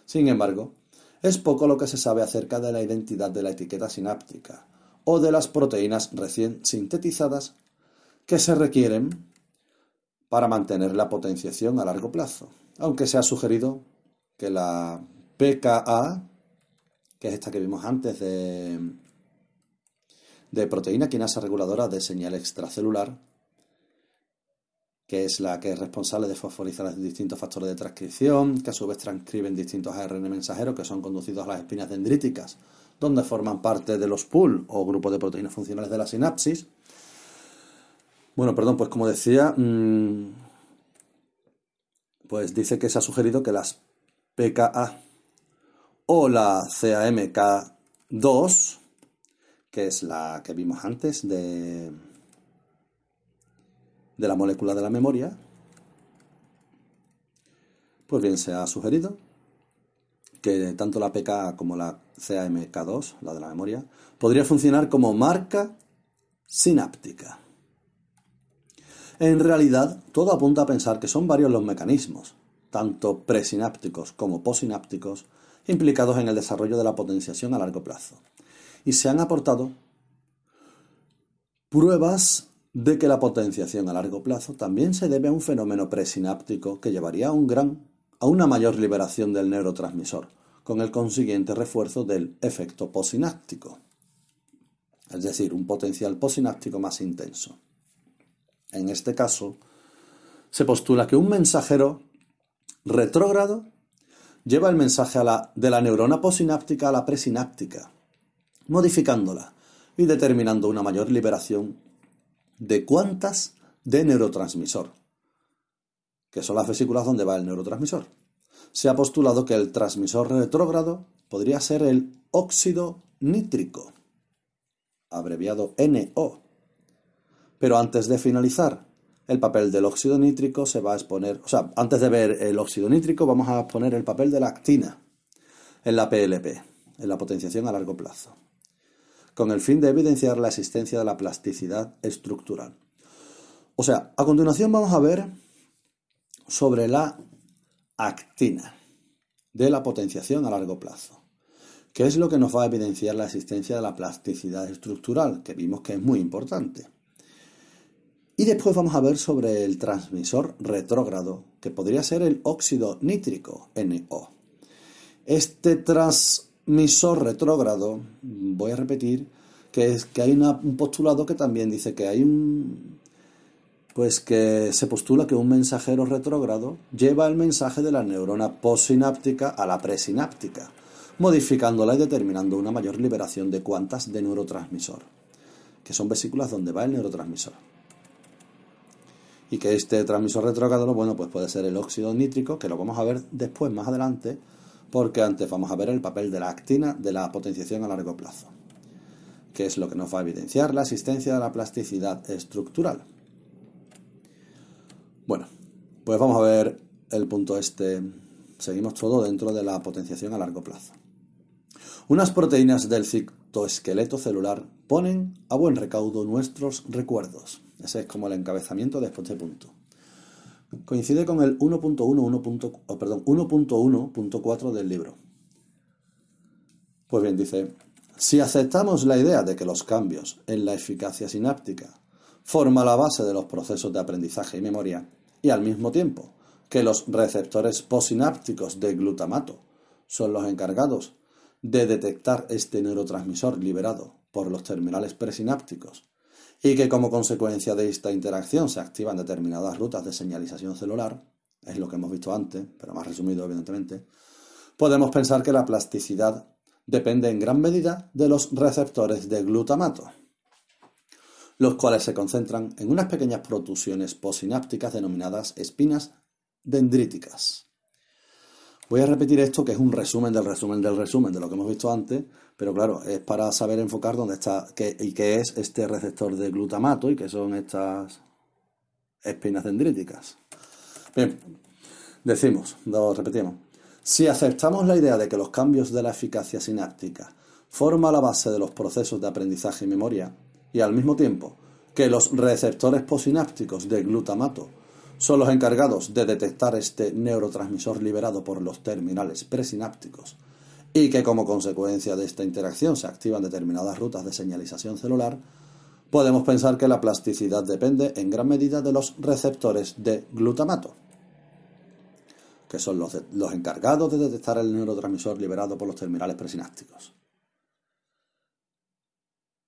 Sin embargo, es poco lo que se sabe acerca de la identidad de la etiqueta sináptica o de las proteínas recién sintetizadas que se requieren para mantener la potenciación a largo plazo, aunque se ha sugerido que la PKA que es esta que vimos antes de, de proteína quinasa reguladora de señal extracelular, que es la que es responsable de fosforizar distintos factores de transcripción, que a su vez transcriben distintos ARN mensajeros que son conducidos a las espinas dendríticas, donde forman parte de los pool o grupos de proteínas funcionales de la sinapsis. Bueno, perdón, pues como decía, mm, pues dice que se ha sugerido que las PKA o la CAMK2, que es la que vimos antes de, de la molécula de la memoria, pues bien, se ha sugerido que tanto la PK como la CAMK2, la de la memoria, podría funcionar como marca sináptica. En realidad, todo apunta a pensar que son varios los mecanismos, tanto presinápticos como posinápticos, implicados en el desarrollo de la potenciación a largo plazo. Y se han aportado pruebas de que la potenciación a largo plazo también se debe a un fenómeno presináptico que llevaría a, una mayor liberación del neurotransmisor, con el consiguiente refuerzo del efecto posináptico, es decir, un potencial posináptico más intenso. En este caso, se postula que un mensajero retrógrado lleva el mensaje de la neurona posináptica a la presináptica, modificándola y determinando una mayor liberación de cuantas de neurotransmisor, que son las vesículas donde va el neurotransmisor. Se ha postulado que el transmisor retrógrado podría ser el óxido nítrico, abreviado NO. Pero antes de finalizar el papel del óxido nítrico se va a exponer, o sea, antes de ver el óxido nítrico vamos a exponer el papel de la actina en la PLP, en la potenciación a largo plazo, con el fin de evidenciar la existencia de la plasticidad estructural. O sea, a continuación vamos a ver sobre la actina de la potenciación a largo plazo. ¿Qué es lo que nos va a evidenciar la existencia de la plasticidad estructural? Que vimos que es muy importante. Y después vamos a ver sobre el transmisor retrógrado, que podría ser el óxido nítrico, NO. Este transmisor retrógrado, voy a repetir, que es que hay un postulado que también dice que hay un pues que se postula que un mensajero retrógrado lleva el mensaje de la neurona postsináptica a la presináptica, modificándola y determinando una mayor liberación de cuantas de neurotransmisor, que son vesículas donde va el neurotransmisor. Y que este transmisor retrógrado, bueno, pues puede ser el óxido nítrico, que lo vamos a ver después, más adelante, porque antes vamos a ver el papel de la actina de la potenciación a largo plazo, que es lo que nos va a evidenciar la existencia de la plasticidad estructural. Bueno, pues vamos a ver el punto este, seguimos todo dentro de la potenciación a largo plazo. Unas proteínas del citoesqueleto celular ponen a buen recaudo nuestros recuerdos. Ese es como el encabezamiento de este punto. Coincide con el 1.1.4 del libro. Pues bien, dice, si aceptamos la idea de que los cambios en la eficacia sináptica forman la base de los procesos de aprendizaje y memoria, y al mismo tiempo que los receptores posinápticos de glutamato son los encargados de detectar este neurotransmisor liberado por los terminales presinápticos y que como consecuencia de esta interacción se activan determinadas rutas de señalización celular, es lo que hemos visto antes, pero más resumido evidentemente, podemos pensar que la plasticidad depende en gran medida de los receptores de glutamato, los cuales se concentran en unas pequeñas protusiones posinápticas denominadas espinas dendríticas. Voy a repetir esto, que es un resumen del resumen del resumen de lo que hemos visto antes, pero claro, es para saber enfocar dónde está qué, y qué es este receptor de glutamato y qué son estas espinas dendríticas. Bien, decimos, lo repetimos. Si aceptamos la idea de que los cambios de la eficacia sináptica forman la base de los procesos de aprendizaje y memoria, y al mismo tiempo que los receptores posinápticos de glutamato son los encargados de detectar este neurotransmisor liberado por los terminales presinápticos y que como consecuencia de esta interacción se activan determinadas rutas de señalización celular, podemos pensar que la plasticidad depende en gran medida de los receptores de glutamato, que son los, los encargados de detectar el neurotransmisor liberado por los terminales presinápticos.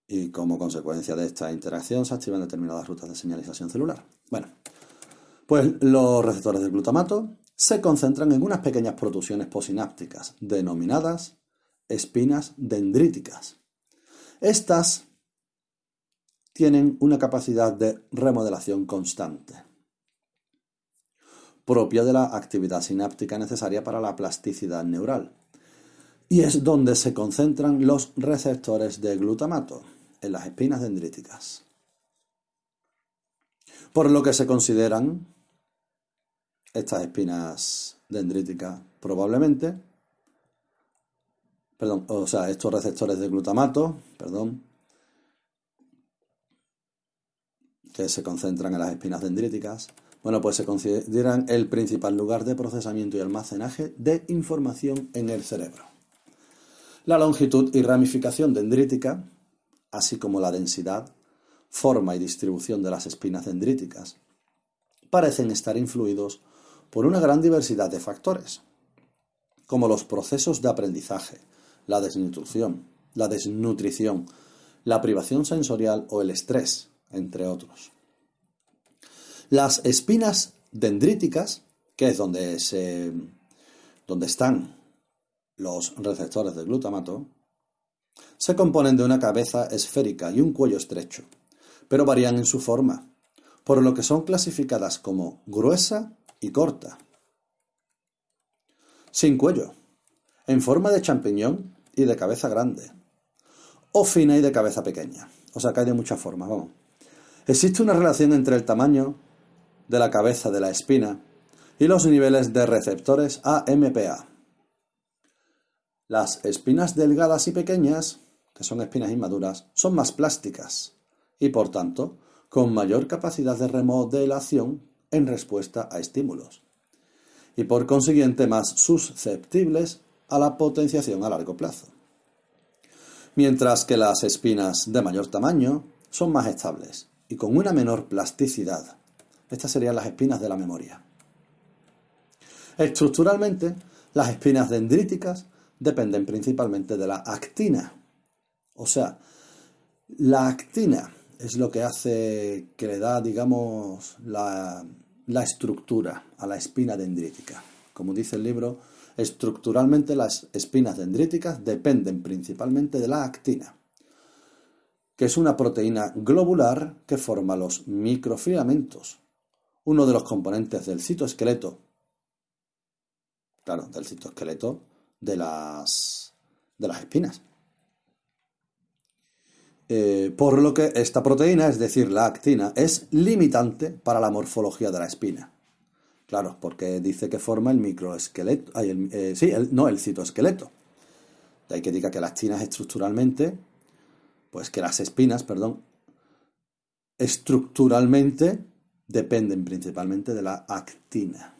Y como consecuencia de esta interacción se activan determinadas rutas de señalización celular. Bueno, pues los receptores de glutamato se concentran en unas pequeñas protusiones posinápticas denominadas espinas dendríticas. Estas tienen una capacidad de remodelación constante, propia de la actividad sináptica necesaria para la plasticidad neural, y es donde se concentran los receptores de glutamato, en las espinas dendríticas. Por lo que se consideran estas espinas dendríticas probablemente, perdón, o sea, estos receptores de glutamato, perdón, que se concentran en las espinas dendríticas, bueno, pues se consideran el principal lugar de procesamiento y almacenaje de información en el cerebro. La longitud y ramificación dendrítica, así como la densidad, forma y distribución de las espinas dendríticas, parecen estar influidos por una gran diversidad de factores, como los procesos de aprendizaje, la desnutrición, la desnutrición, la privación sensorial o el estrés, entre otros. Las espinas dendríticas, que es donde, se, donde están los receptores de glutamato, se componen de una cabeza esférica y un cuello estrecho, pero varían en su forma, por lo que son clasificadas como gruesa y corta, sin cuello, en forma de champiñón y de cabeza grande, o fina y de cabeza pequeña. O sea que hay de muchas formas, vamos. Existe una relación entre el tamaño de la cabeza de la espina y los niveles de receptores AMPA. Las espinas delgadas y pequeñas, que son espinas inmaduras, son más plásticas y por tanto con mayor capacidad de remodelación en respuesta a estímulos, y por consiguiente más susceptibles a la potenciación a largo plazo. Mientras que las espinas de mayor tamaño son más estables y con una menor plasticidad. Estas serían las espinas de la memoria. Estructuralmente, las espinas dendríticas dependen principalmente de la actina. O sea, la actina es lo que hace que le da, digamos, la, la estructura a la espina dendrítica. Como dice el libro, estructuralmente las espinas dendríticas dependen principalmente de la actina, que es una proteína globular que forma los microfilamentos, uno de los componentes del citoesqueleto. Claro, del citoesqueleto de las, de las espinas. Eh, por lo que esta proteína, es decir, la actina, es limitante para la morfología de la espina. Claro, porque dice que forma el microesqueleto, eh, sí, no, el citoesqueleto. De ahí que diga que la actina es estructuralmente, pues que las espinas, perdón, estructuralmente dependen principalmente de la actina,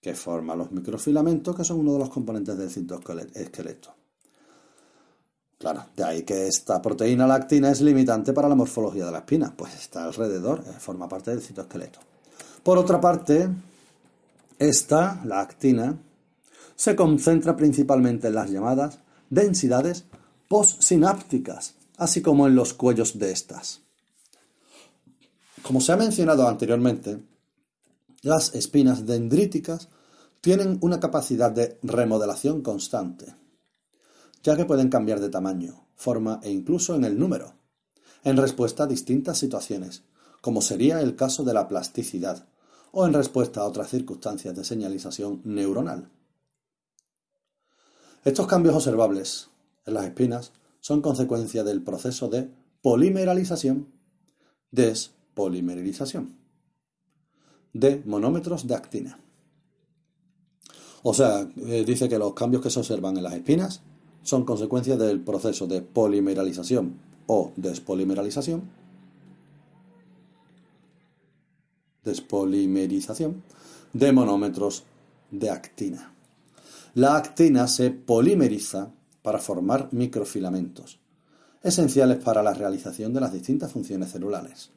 que forma los microfilamentos, que son uno de los componentes del citoesqueleto. Claro, de ahí que esta proteína lactina es limitante para la morfología de la espina, pues está alrededor, eh, forma parte del citoesqueleto. Por otra parte, esta, la actina, se concentra principalmente en las llamadas densidades postsinápticas, así como en los cuellos de estas. Como se ha mencionado anteriormente, Las espinas dendríticas tienen una capacidad de remodelación constante, ya que pueden cambiar de tamaño, forma e incluso en el número, en respuesta a distintas situaciones, como sería el caso de la plasticidad, o en respuesta a otras circunstancias de señalización neuronal. Estos cambios observables en las espinas son consecuencia del proceso de polimeralización, despolimerización de monómetros de actina. O sea, eh, dice que los cambios que se observan en las espinas son consecuencia del proceso de polimeralización o despolimerización, despolimerización de monómetros de actina. La actina se polimeriza para formar microfilamentos, esenciales para la realización de las distintas funciones celulares.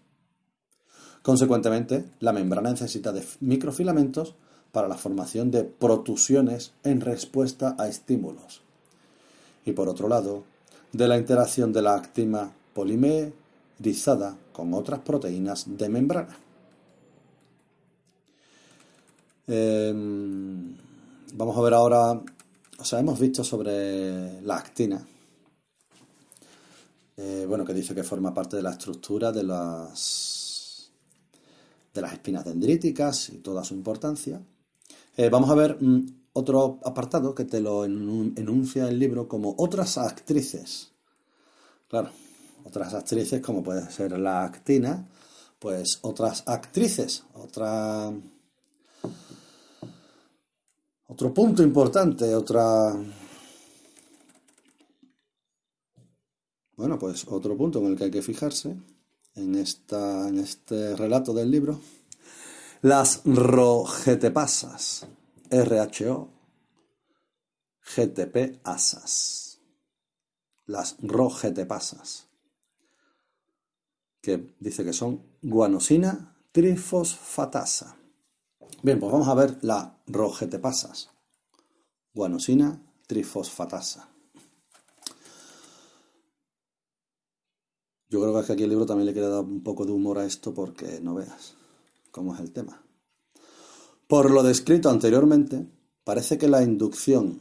Consecuentemente, la membrana necesita de microfilamentos para la formación de protusiones en respuesta a estímulos. Y por otro lado, de la interacción de la actina polimerizada con otras proteínas de membrana. Em, vamos a ver ahora, o sea, hemos visto sobre la actina, eh, bueno, que dice que forma parte de la estructura de las de las espinas dendríticas y toda su importancia. Eh, vamos a ver mm, otro apartado que te lo enuncia el libro como otras actrices. Claro, otras actrices como puede ser la actina, pues otras actrices, otra otro punto importante, otra bueno, pues otro punto en el que hay que fijarse en, esta, en este relato del libro, las rogetepasas, R-H-O, GTP asas, las rogetepasas, que dice que son guanosina trifosfatasa. Bien, pues vamos a ver la rogetepasas, guanosina trifosfatasa. Yo creo que aquí el libro también le quiere dar un poco de humor a esto porque no veas cómo es el tema. Por lo descrito anteriormente, parece que la inducción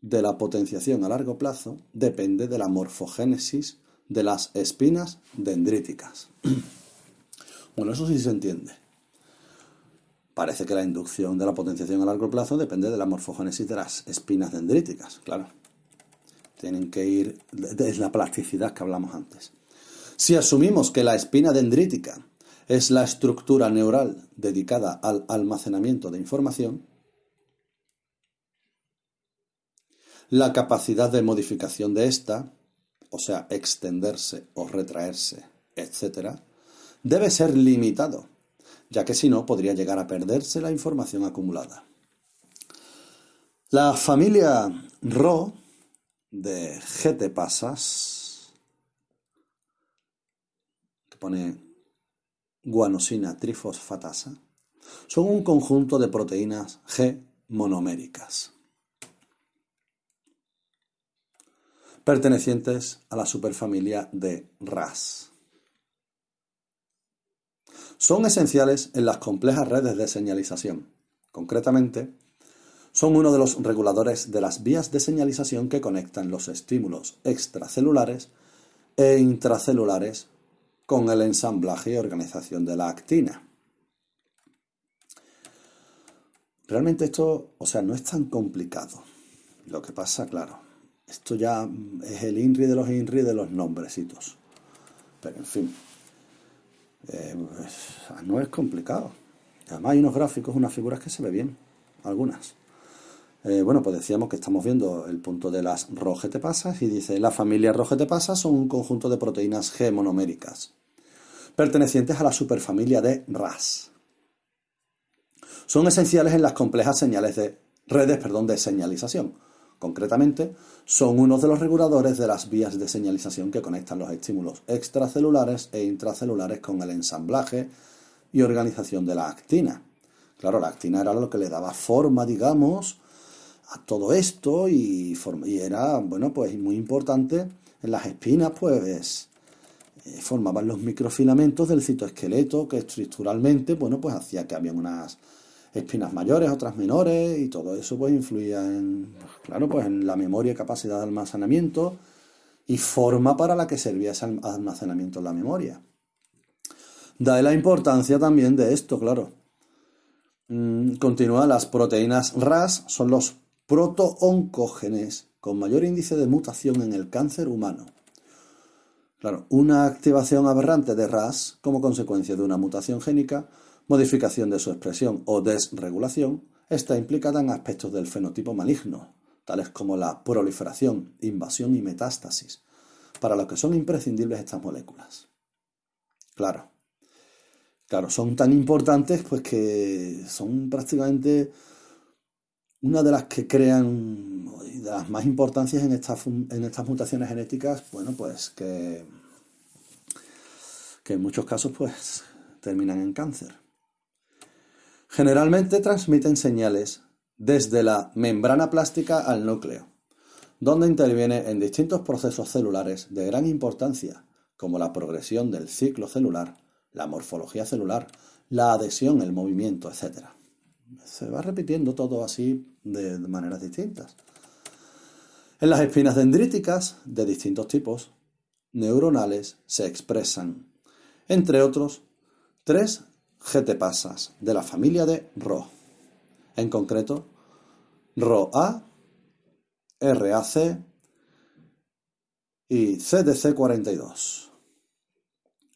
de la potenciación a largo plazo depende de la morfogénesis de las espinas dendríticas. [CLEARS THROAT] bueno, eso sí se entiende. Parece que la inducción de la potenciación a largo plazo depende de la morfogénesis de las espinas dendríticas, claro. Tienen que ir, es la plasticidad que hablamos antes. Si asumimos que la espina dendrítica es la estructura neural dedicada al almacenamiento de información, la capacidad de modificación de esta, o sea, extenderse o retraerse, etc., debe ser limitado, ya que si no podría llegar a perderse la información acumulada. La familia Rho de GT-pasas pone guanosina trifosfatasa, son un conjunto de proteínas G monoméricas, pertenecientes a la superfamilia de RAS. Son esenciales en las complejas redes de señalización. Concretamente, son uno de los reguladores de las vías de señalización que conectan los estímulos extracelulares e intracelulares con el ensamblaje y organización de la actina. Realmente esto, o sea, no es tan complicado. Lo que pasa, claro, esto ya es el INRI de los INRI de los nombrecitos. Pero en fin, eh, no es complicado. Además hay unos gráficos, unas figuras que se ve bien, algunas. Eh, bueno, pues decíamos que estamos viendo el punto de las rogetepasas y dice, la familia rogetepasas son un conjunto de proteínas G monoméricas pertenecientes a la superfamilia de RAS. Son esenciales en las complejas señales de redes perdón, de señalización. Concretamente, son uno de los reguladores de las vías de señalización que conectan los estímulos extracelulares e intracelulares con el ensamblaje y organización de la actina. Claro, la actina era lo que le daba forma, digamos, a todo esto y, y era, bueno, pues muy importante en las espinas, pues eh, formaban los microfilamentos del citoesqueleto que estructuralmente, bueno, pues hacía que había unas espinas mayores, otras menores y todo eso pues influía en, claro, pues en la memoria y capacidad de almacenamiento y forma para la que servía ese almacenamiento en la memoria. Da la importancia también de esto, claro. Mm, continúa, las proteínas RAS son los protooncógenes con mayor índice de mutación en el cáncer humano. Claro, una activación aberrante de RAS como consecuencia de una mutación génica, modificación de su expresión o desregulación, está implicada en aspectos del fenotipo maligno, tales como la proliferación, invasión y metástasis, para lo que son imprescindibles estas moléculas. Claro, claro, son tan importantes pues que son prácticamente una de las que crean, de las más importancias en estas, en estas mutaciones genéticas, bueno, pues que, que en muchos casos pues terminan en cáncer. Generalmente transmiten señales desde la membrana plástica al núcleo, donde interviene en distintos procesos celulares de gran importancia, como la progresión del ciclo celular, la morfología celular, la adhesión, el movimiento, etc se va repitiendo todo así de, maneras distintas. En las espinas dendríticas de distintos tipos neuronales se expresan, entre otros, tres GT-pasas de la familia de RO, en concreto ROA, RAC y CDC42,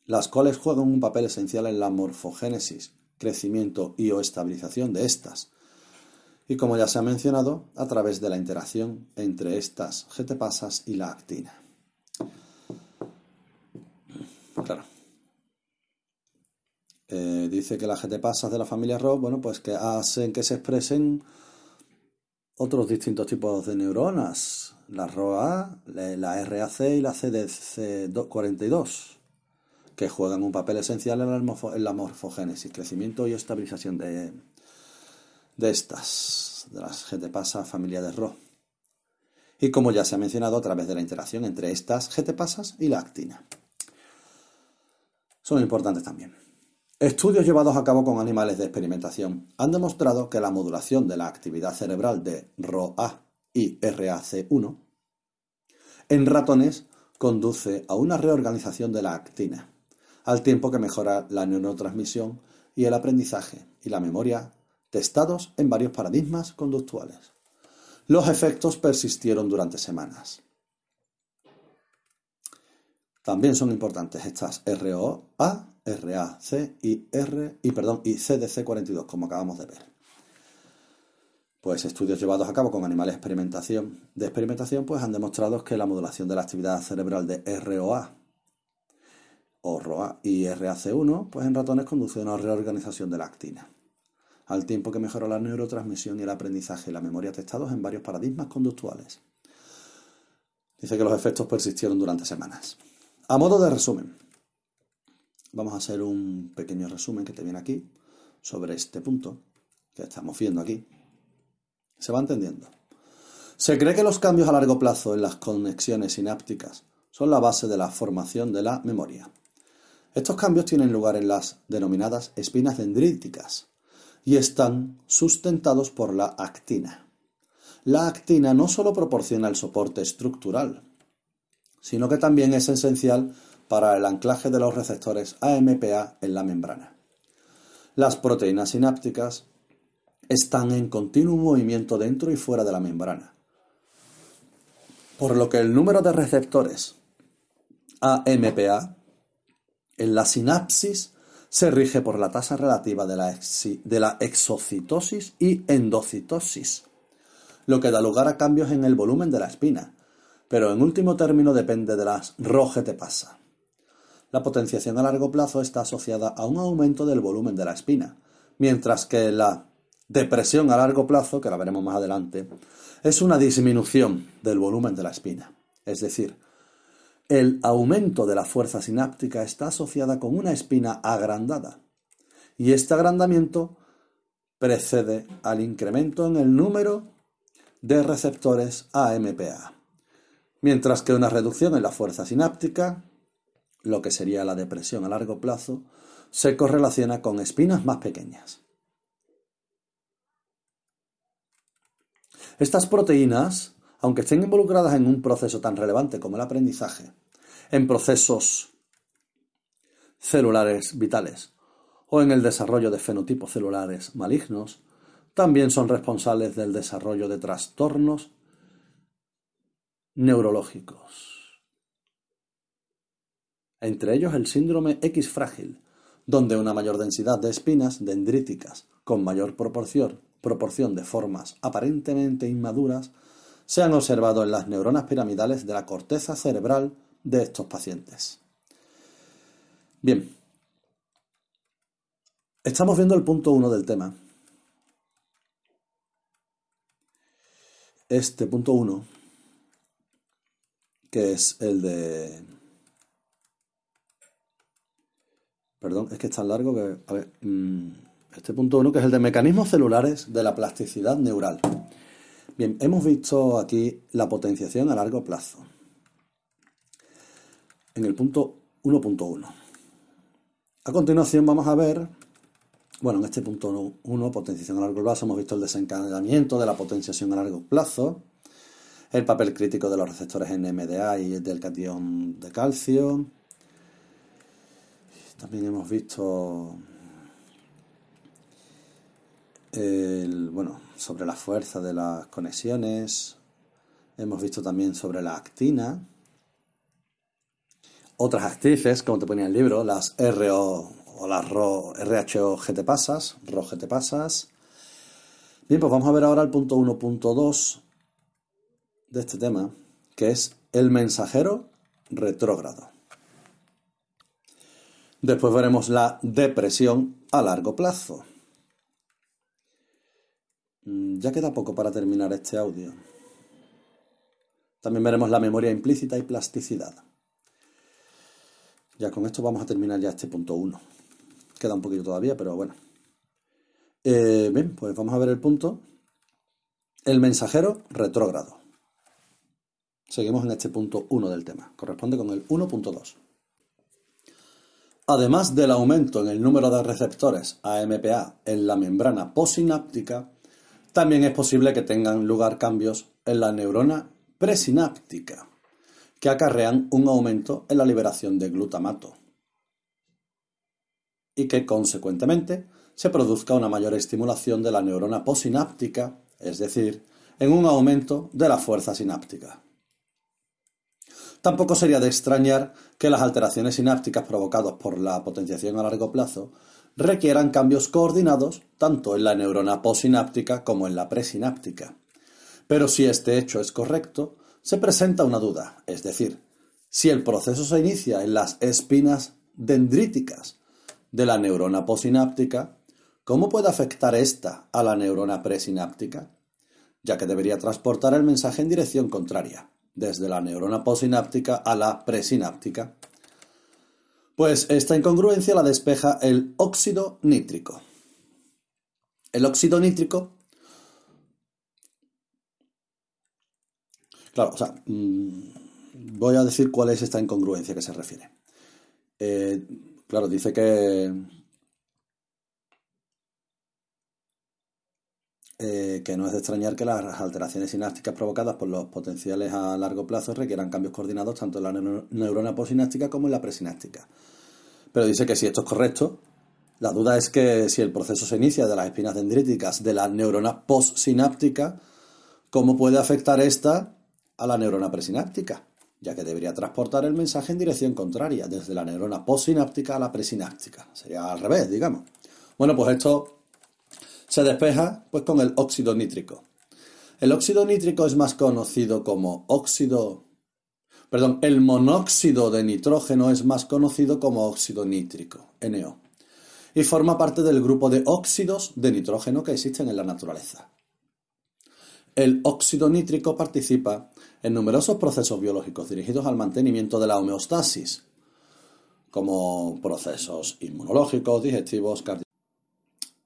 las cuales juegan un papel esencial en la morfogénesis crecimiento y o estabilización de estas. Y como ya se ha mencionado, a través de la interacción entre estas GT-pasas y la actina. Claro. Eh, dice que las GT-pasas de la familia ROS, bueno, pues que hacen que se expresen otros distintos tipos de neuronas, la ROA, la RAC y la CDC42 que juegan un papel esencial en la, morfogénesis, crecimiento y estabilización de, estas, de las GT-pasas familia de RO. Y como ya se ha mencionado, a través de la interacción entre estas GT-pasas y la actina. Son importantes también. Estudios llevados a cabo con animales de experimentación han demostrado que la modulación de la actividad cerebral de ROA y RAC1 en ratones conduce a una reorganización de la actina, al tiempo que mejora la neurotransmisión y el aprendizaje y la memoria, testados en varios paradigmas conductuales. Los efectos persistieron durante semanas. También son importantes estas ROA, RAC y R y perdón y CDC42, como acabamos de ver. Pues estudios llevados a cabo con animales de experimentación, de experimentación pues han demostrado que la modulación de la actividad cerebral de ROA o ROA y RAC1, pues en ratones conduce a una reorganización de la actina, al tiempo que mejora la neurotransmisión y el aprendizaje y la memoria testados en varios paradigmas conductuales. Dice que los efectos persistieron durante semanas. A modo de resumen, vamos a hacer un pequeño resumen que te viene aquí sobre este punto que estamos viendo aquí. Se va entendiendo. Se cree que los cambios a largo plazo en las conexiones sinápticas son la base de la formación de la memoria. Estos cambios tienen lugar en las denominadas espinas dendríticas y están sustentados por la actina. La actina no solo proporciona el soporte estructural, sino que también es esencial para el anclaje de los receptores AMPA en la membrana. Las proteínas sinápticas están en continuo movimiento dentro y fuera de la membrana, por lo que el número de receptores AMPA en la sinapsis se rige por la tasa relativa de la, exocitosis y endocitosis, lo que da lugar a cambios en el volumen de la espina, pero en último término depende de las te pasa. La potenciación a largo plazo está asociada a un aumento del volumen de la espina, mientras que la depresión a largo plazo, que la veremos más adelante, es una disminución del volumen de la espina. Es decir, el aumento de la fuerza sináptica está asociada con una espina agrandada, y este agrandamiento precede al incremento en el número de receptores AMPA, mientras que una reducción en la fuerza sináptica lo que sería la depresión a largo plazo, se correlaciona con espinas más pequeñas. Estas proteínas, aunque estén involucradas en un proceso tan relevante como el aprendizaje, en procesos celulares vitales o en el desarrollo de fenotipos celulares malignos, también son responsables del desarrollo de trastornos neurológicos. Entre ellos el síndrome X frágil, donde una mayor densidad de espinas dendríticas con mayor proporción, de formas aparentemente inmaduras se han observado en las neuronas piramidales de la corteza cerebral de estos pacientes. Bien, estamos viendo el punto 1 del tema. Este punto 1, que es el de... Perdón, es que es tan largo que... A ver, mm, este punto 1, que es el de mecanismos celulares de la plasticidad neural. Bien, hemos visto aquí la potenciación a largo plazo. En el punto 1.1. A continuación vamos a ver, bueno, en este punto 1, potenciación a largo plazo, hemos visto el desencadenamiento de la potenciación a largo plazo, el papel crítico de los receptores NMDA y del catión de calcio. También hemos visto bueno, sobre la fuerza de las conexiones. Hemos visto también sobre la actina otras actrices, como te ponía el libro, las RO o las RO, RHO pasas, GT pasas. Bien, pues vamos a ver ahora el punto 1.2 de este tema, que es el mensajero retrógrado. Después veremos la depresión a largo plazo. Mm, ya queda poco para terminar este audio. También veremos la memoria implícita y plasticidad. Ya con esto vamos a terminar ya este punto 1. Queda un poquito todavía, pero bueno. Eh, bien, pues vamos a ver el punto. El mensajero retrógrado. Seguimos en este punto 1 del tema. Corresponde con el 1.2. Además del aumento en el número de receptores AMPA en la membrana posináptica, también es posible que tengan lugar cambios en la neurona presináptica que acarrean un aumento en la liberación de glutamato y que, consecuentemente, se produzca una mayor estimulación de la neurona posináptica, es decir, en un aumento de la fuerza sináptica. Tampoco sería de extrañar que las alteraciones sinápticas provocadas por la potenciación a largo plazo requieran cambios coordinados tanto en la neurona posináptica como en la presináptica. Pero si este hecho es correcto, se presenta una duda, es decir, si el proceso se inicia en las espinas dendríticas de la neurona posináptica, ¿cómo puede afectar esta a la neurona presináptica? Ya que debería transportar el mensaje en dirección contraria, desde la neurona posináptica a la presináptica. Pues esta incongruencia la despeja el óxido nítrico. El óxido nítrico Claro, o sea, mm, voy a decir cuál es esta incongruencia que se refiere. Eh, claro, dice que, eh, que no es de extrañar que las alteraciones sinápticas provocadas por los potenciales a largo plazo requieran cambios coordinados tanto en la neurona posináptica como en la presináptica. Pero dice que si esto es correcto, la duda es que si el proceso se inicia de las espinas dendríticas de la neurona postsináptica, ¿cómo puede afectar esta a la neurona presináptica, ya que debería transportar el mensaje en dirección contraria, desde la neurona postsináptica a la presináptica. Sería al revés, digamos. Bueno, pues esto se despeja pues con el óxido nítrico. El óxido nítrico es más conocido como óxido Perdón, el monóxido de nitrógeno es más conocido como óxido nítrico, NO, y forma parte del grupo de óxidos de nitrógeno que existen en la naturaleza. El óxido nítrico participa en numerosos procesos biológicos dirigidos al mantenimiento de la homeostasis, como procesos inmunológicos, digestivos, cardiovasculares.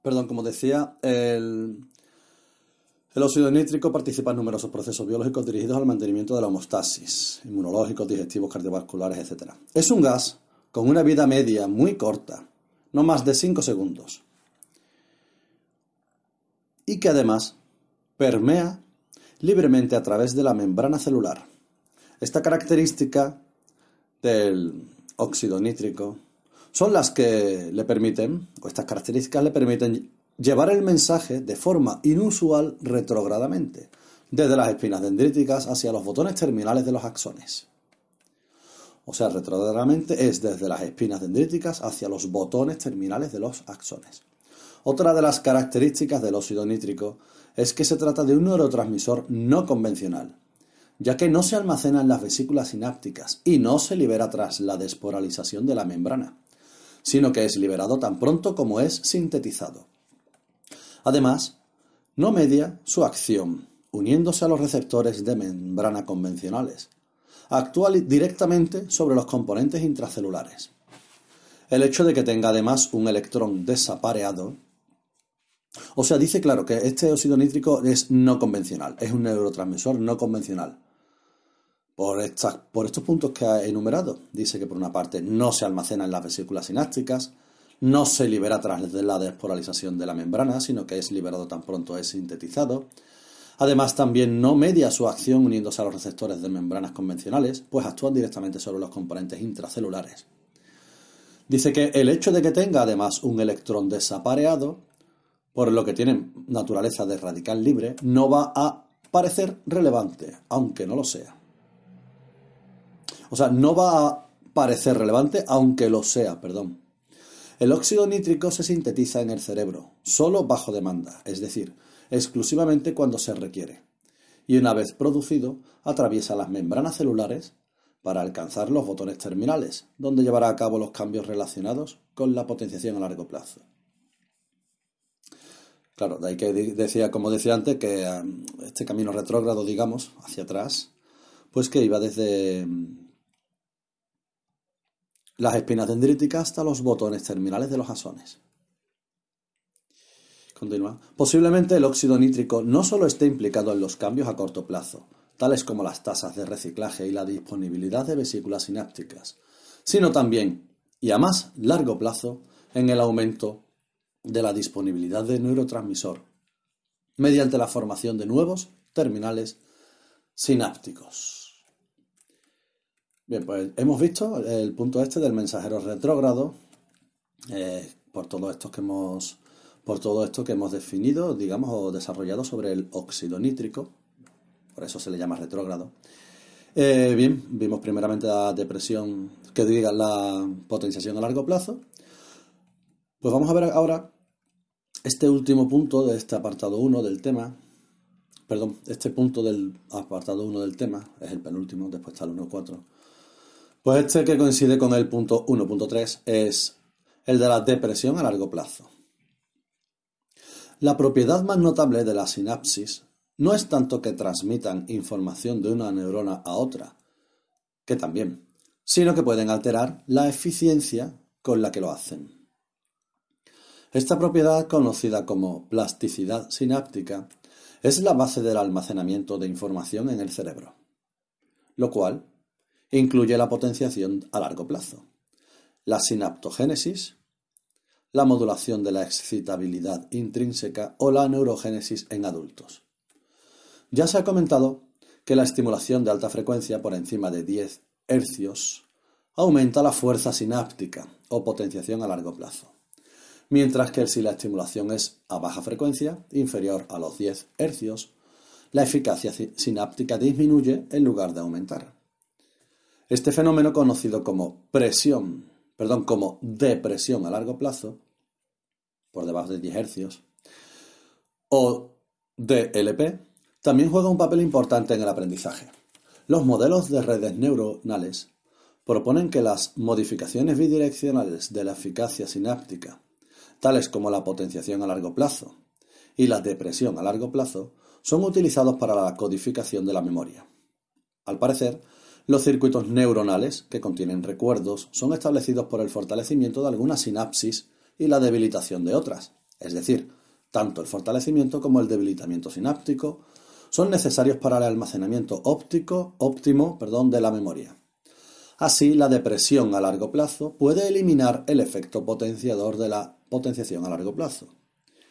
Perdón, como decía, el, óxido nítrico participa en numerosos procesos biológicos dirigidos al mantenimiento de la homeostasis, inmunológicos, digestivos, cardiovasculares, etc. Es un gas con una vida media muy corta, no más de 5 segundos, y que además permea libremente a través de la membrana celular. Esta característica del óxido nítrico son las que le permiten, o estas características le permiten llevar el mensaje de forma inusual retrogradamente, desde las espinas dendríticas hacia los botones terminales de los axones. O sea, retrogradamente es desde las espinas dendríticas hacia los botones terminales de los axones. Otra de las características del óxido nítrico es que se trata de un neurotransmisor no convencional, ya que no se almacena en las vesículas sinápticas y no se libera tras la desporalización de la membrana, sino que es liberado tan pronto como es sintetizado. Además, no media su acción, uniéndose a los receptores de membrana convencionales. Actúa directamente sobre los componentes intracelulares. El hecho de que tenga además un electrón desapareado o sea, dice claro que este óxido nítrico es no convencional, es un neurotransmisor no convencional. Por, estos puntos que ha enumerado, dice que por una parte no se almacena en las vesículas sinápticas, no se libera tras la desporalización de la membrana, sino que es liberado tan pronto es sintetizado. Además, también no media su acción uniéndose a los receptores de membranas convencionales, pues actúan directamente sobre los componentes intracelulares. Dice que el hecho de que tenga además un electrón desapareado por lo que tiene naturaleza de radical libre, no va a parecer relevante, aunque no lo sea. O sea, no va a parecer relevante, aunque lo sea, perdón. El óxido nítrico se sintetiza en el cerebro, solo bajo demanda, es decir, exclusivamente cuando se requiere. Y una vez producido, atraviesa las membranas celulares para alcanzar los botones terminales, donde llevará a cabo los cambios relacionados con la potenciación a largo plazo. Claro, de ahí que decía, como decía antes, que um, este camino retrógrado, digamos, hacia atrás, pues que iba desde mm, las espinas dendríticas hasta los botones terminales de los asones. Continúa. Posiblemente el óxido nítrico no solo esté implicado en los cambios a corto plazo, tales como las tasas de reciclaje y la disponibilidad de vesículas sinápticas, sino también, y a más largo plazo, en el aumento de la disponibilidad de neurotransmisor mediante la formación de nuevos terminales sinápticos. Bien, pues hemos visto el punto este del mensajero retrógrado eh, por todo esto que hemos por todo esto que hemos definido, digamos, o desarrollado sobre el óxido nítrico, por eso se le llama retrógrado. Eh, bien, vimos primeramente la depresión, que diga la potenciación a largo plazo. Pues vamos a ver ahora este último punto de este apartado 1 del tema, perdón, este punto del apartado 1 del tema, es el penúltimo, después está el 1.4, pues este que coincide con el punto 1.3 es el de la depresión a largo plazo. La propiedad más notable de la sinapsis no es tanto que transmitan información de una neurona a otra, que también, sino que pueden alterar la eficiencia con la que lo hacen. Esta propiedad, conocida como plasticidad sináptica, es la base del almacenamiento de información en el cerebro, lo cual incluye la potenciación a largo plazo, la sinaptogénesis, la modulación de la excitabilidad intrínseca o la neurogénesis en adultos. Ya se ha comentado que la estimulación de alta frecuencia por encima de 10 hercios aumenta la fuerza sináptica o potenciación a largo plazo mientras que si la estimulación es a baja frecuencia, inferior a los 10 hercios, la eficacia sináptica disminuye en lugar de aumentar. Este fenómeno conocido como presión, perdón, como depresión a largo plazo, por debajo de 10 hercios, o DLP, también juega un papel importante en el aprendizaje. Los modelos de redes neuronales proponen que las modificaciones bidireccionales de la eficacia sináptica tales como la potenciación a largo plazo y la depresión a largo plazo, son utilizados para la codificación de la memoria. Al parecer, los circuitos neuronales que contienen recuerdos son establecidos por el fortalecimiento de algunas sinapsis y la debilitación de otras, es decir, tanto el fortalecimiento como el debilitamiento sináptico son necesarios para el almacenamiento óptico óptimo, perdón, de la memoria. Así, la depresión a largo plazo puede eliminar el efecto potenciador de la potenciación a largo plazo.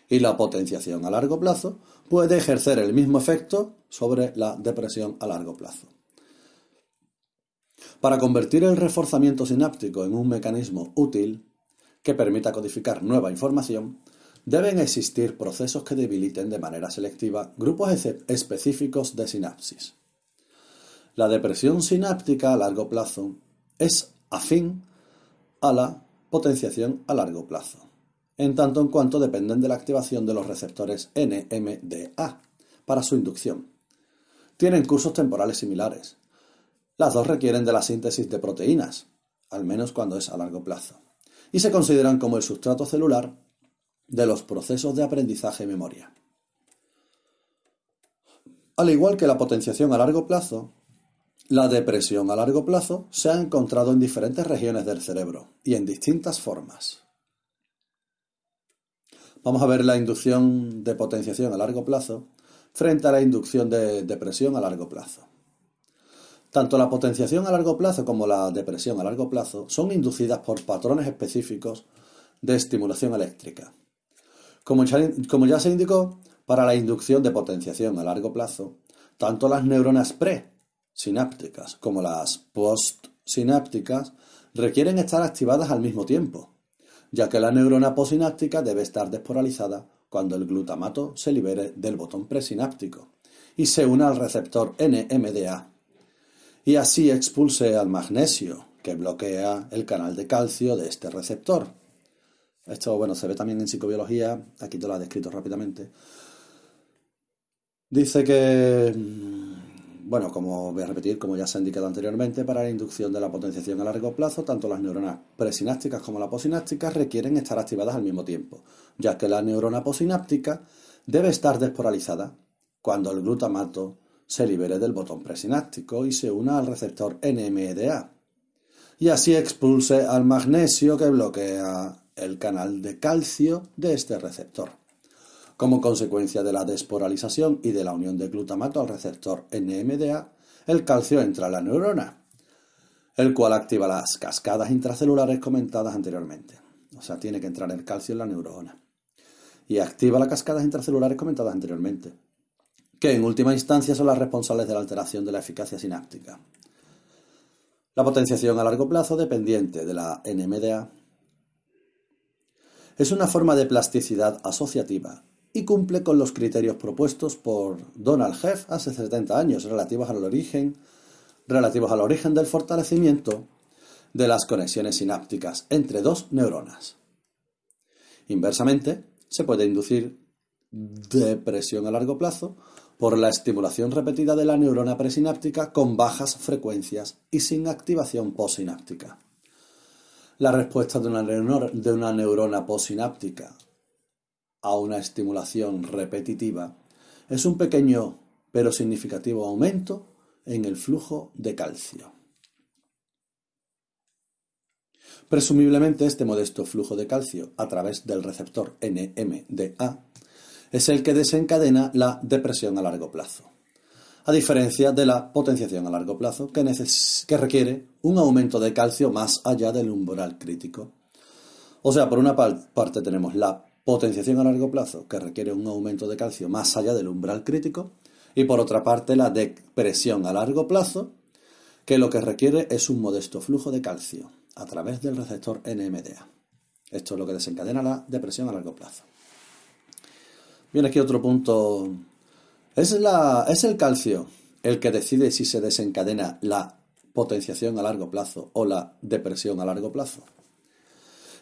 Y la potenciación a largo plazo puede ejercer el mismo efecto sobre la depresión a largo plazo. Para convertir el reforzamiento sináptico en un mecanismo útil que permita codificar nueva información, deben existir procesos que debiliten de manera selectiva grupos específicos de sinapsis. La depresión sináptica a largo plazo es afín a la potenciación a largo plazo, en tanto en cuanto dependen de la activación de los receptores NMDA para su inducción. Tienen cursos temporales similares. Las dos requieren de la síntesis de proteínas, al menos cuando es a largo plazo, y se consideran como el sustrato celular de los procesos de aprendizaje y memoria. Al igual que la potenciación a largo plazo, la depresión a largo plazo se ha encontrado en diferentes regiones del cerebro y en distintas formas. Vamos a ver la inducción de potenciación a largo plazo frente a la inducción de depresión a largo plazo. Tanto la potenciación a largo plazo como la depresión a largo plazo son inducidas por patrones específicos de estimulación eléctrica. Como ya, se indicó, para la inducción de potenciación a largo plazo, tanto las neuronas pre sinápticas como las postsinápticas requieren estar activadas al mismo tiempo, ya que la neurona postsináptica debe estar despolarizada cuando el glutamato se libere del botón presináptico y se una al receptor NMDA, y así expulse al magnesio, que bloquea el canal de calcio de este receptor. Esto, bueno, se ve también en psicobiología, aquí te lo he descrito rápidamente. Dice que bueno, como voy a repetir, como ya se ha indicado anteriormente, para la inducción de la potenciación a largo plazo, tanto las neuronas presinápticas como las posinápticas requieren estar activadas al mismo tiempo, ya que la neurona posináptica debe estar despolarizada cuando el glutamato se libere del botón presináptico y se una al receptor NMDA, y así expulse al magnesio que bloquea el canal de calcio de este receptor. Como consecuencia de la despolarización y de la unión de glutamato al receptor NMDA, el calcio entra a la neurona, el cual activa las cascadas intracelulares comentadas anteriormente. O sea, tiene que entrar el calcio en la neurona. Y activa las cascadas intracelulares comentadas anteriormente, que en última instancia son las responsables de la alteración de la eficacia sináptica. La potenciación a largo plazo dependiente de la NMDA es una forma de plasticidad asociativa y cumple con los criterios propuestos por Donald Heff hace 70 años relativos al origen, relativos al origen del fortalecimiento de las conexiones sinápticas entre dos neuronas. Inversamente, se puede inducir depresión a largo plazo por la estimulación repetida de la neurona presináptica con bajas frecuencias y sin activación postsináptica. La respuesta de una, neurona, de una neurona postsináptica a una estimulación repetitiva es un pequeño pero significativo aumento en el flujo de calcio. Presumiblemente este modesto flujo de calcio a través del receptor NMDA es el que desencadena la depresión a largo plazo, a diferencia de la potenciación a largo plazo que, requiere un aumento de calcio más allá del umbral crítico. O sea, por una parte tenemos la potenciación a largo plazo, que requiere un aumento de calcio más allá del umbral crítico, y por otra parte la depresión a largo plazo, que lo que requiere es un modesto flujo de calcio a través del receptor NMDA. Esto es lo que desencadena la depresión a largo plazo. Viene aquí otro punto. ¿Es, la, ¿Es el calcio el que decide si se desencadena la potenciación a largo plazo o la depresión a largo plazo?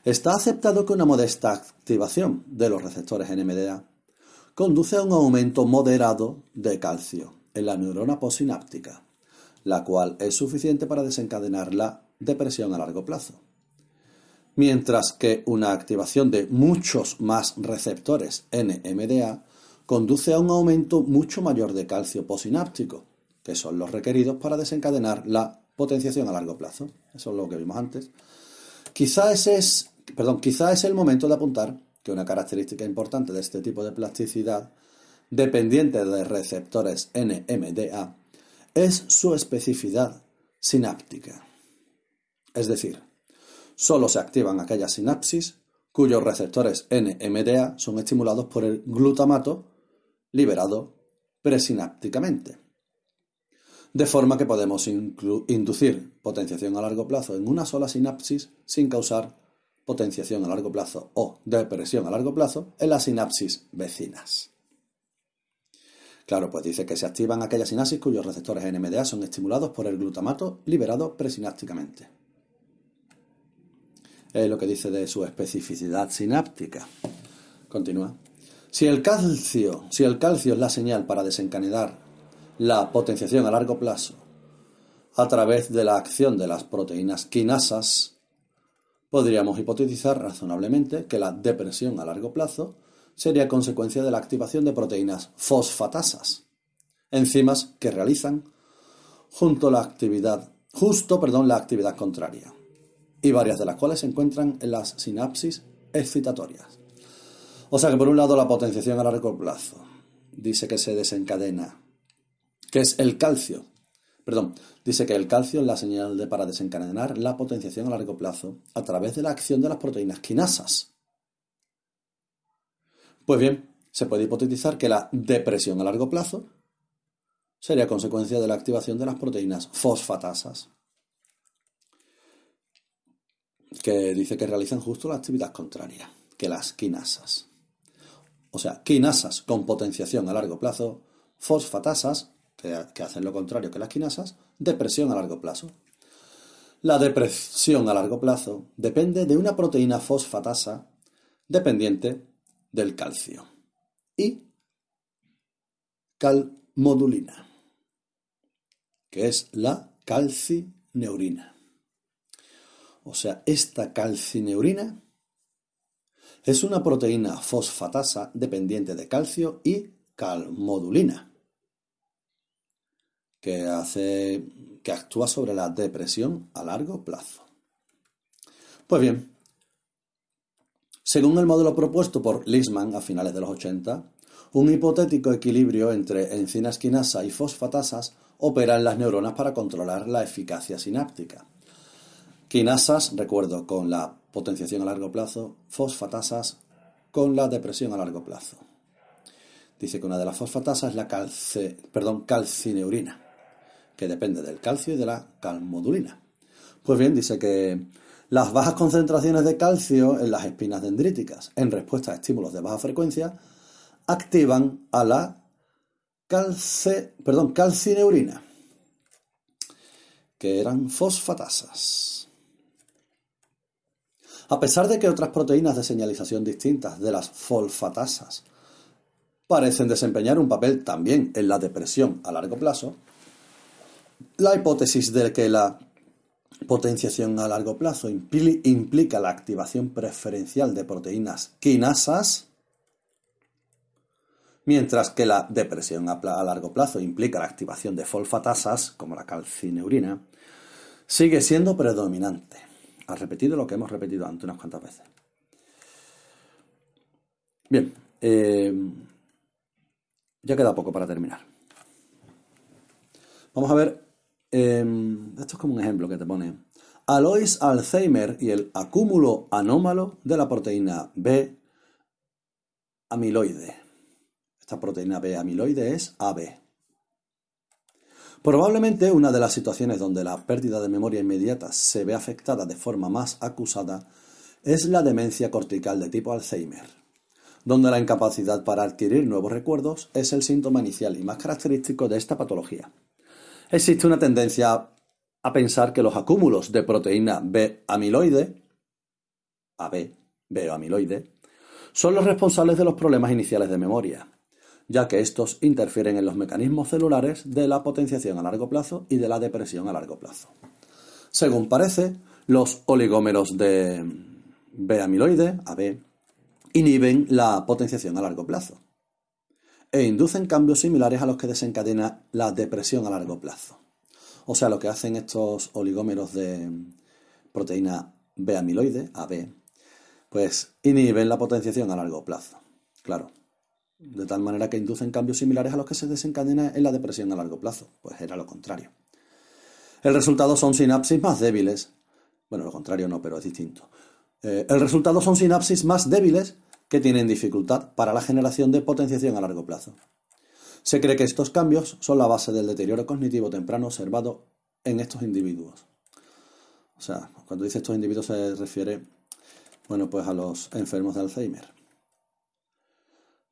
Está aceptado que una modesta activación de los receptores NMDA conduce a un aumento moderado de calcio en la neurona postsináptica, la cual es suficiente para desencadenar la depresión a largo plazo. Mientras que una activación de muchos más receptores NMDA conduce a un aumento mucho mayor de calcio postsináptico, que son los requeridos para desencadenar la potenciación a largo plazo. Eso es lo que vimos antes. Quizá es perdón, quizá es el momento de apuntar que una característica importante de este tipo de plasticidad, dependiente de receptores NMDA, es su especificidad sináptica. Es decir, solo se activan aquellas sinapsis cuyos receptores NMDA son estimulados por el glutamato liberado presinápticamente. De forma que podemos inducir potenciación a largo plazo en una sola sinapsis sin causar potenciación a largo plazo o depresión a largo plazo en las sinapsis vecinas. Claro, pues dice que se activan aquellas sinapsis cuyos receptores NMDA son estimulados por el glutamato liberado presinápticamente. Lo que dice de su especificidad sináptica. Continúa. Si el calcio, si el calcio es la señal para desencadenar la potenciación a largo plazo a través de la acción de las proteínas quinasas, podríamos hipotetizar razonablemente que la depresión a largo plazo sería consecuencia de la activación de proteínas fosfatasas, enzimas que realizan junto la actividad, justo perdón, la actividad contraria, y varias de las cuales se encuentran en las sinapsis excitatorias. O sea que por un lado la potenciación a largo plazo dice que se desencadena, que es el calcio. Perdón, dice que el calcio es la señal para desencadenar la potenciación a largo plazo a través de la acción de las proteínas quinasas. Pues bien, se puede hipotetizar que la depresión a largo plazo sería consecuencia de la activación de las proteínas fosfatasas, que dice que realizan justo la actividad contraria que las quinasas o sea, quinasas con potenciación a largo plazo, fosfatasas, que, hacen lo contrario que las quinasas, depresión a largo plazo. La depresión a largo plazo depende de una proteína fosfatasa dependiente del calcio y calmodulina, que es la calcineurina. O sea, esta calcineurina es una proteína fosfatasa dependiente de calcio y calmodulina, que, hace, que actúa sobre la depresión a largo plazo. Pues bien, según el modelo propuesto por Lisman a finales de los 80, un hipotético equilibrio entre encinas quinasa y fosfatasas opera en las neuronas para controlar la eficacia sináptica. Quinasas, recuerdo, con la potenciación a largo plazo, fosfatasas con la depresión a largo plazo. Dice que una de las fosfatasas es la calcineurina, que depende del calcio y de la calmodulina. Pues bien, dice que las bajas concentraciones de calcio en las espinas dendríticas, en respuesta a estímulos de baja frecuencia, activan a la calcineurina, que eran fosfatasas. A pesar de que otras proteínas de señalización distintas de las fosfatasas parecen desempeñar un papel también en la depresión a largo plazo, la hipótesis de que la potenciación a largo plazo implica la activación preferencial de proteínas quinasas, mientras que la depresión a largo plazo implica la activación de fosfatasas, como la calcineurina, sigue siendo predominante ha repetido lo que hemos repetido antes unas cuantas veces. Bien, eh, ya queda poco para terminar. Vamos a ver, em, esto es como un ejemplo que te pone. Alois Alzheimer y el acúmulo anómalo de la proteína B amiloide. Esta proteína B amiloide es AB. Probablemente una de las situaciones donde la pérdida de memoria inmediata se ve afectada de forma más acusada es la demencia cortical de tipo Alzheimer, donde la incapacidad para adquirir nuevos recuerdos es el síntoma inicial y más característico de esta patología. Existe una tendencia a pensar que los acúmulos de proteína B amiloide, AB, B amiloide, son los responsables de los problemas iniciales de memoria, ya que estos interfieren en los mecanismos celulares de la potenciación a largo plazo y de la depresión a largo plazo. Según parece, los oligómeros de B-amiloide, AB, inhiben la potenciación a largo plazo e inducen cambios similares a los que desencadena la depresión a largo plazo. O sea, lo que hacen estos oligómeros de proteína B-amiloide, AB, pues inhiben la potenciación a largo plazo. Claro, de tal manera que inducen cambios similares a los que se desencadena en la depresión a largo plazo. Pues era lo contrario. El resultado son sinapsis más débiles, Bueno, lo contrario no, pero es distinto. Eh, el resultado son sinapsis más débiles que tienen dificultad para la generación de potenciación a largo plazo. Se cree que estos cambios son la base del deterioro cognitivo temprano observado en estos individuos. O sea, cuando dice estos individuos se refiere, bueno, pues a los enfermos de Alzheimer.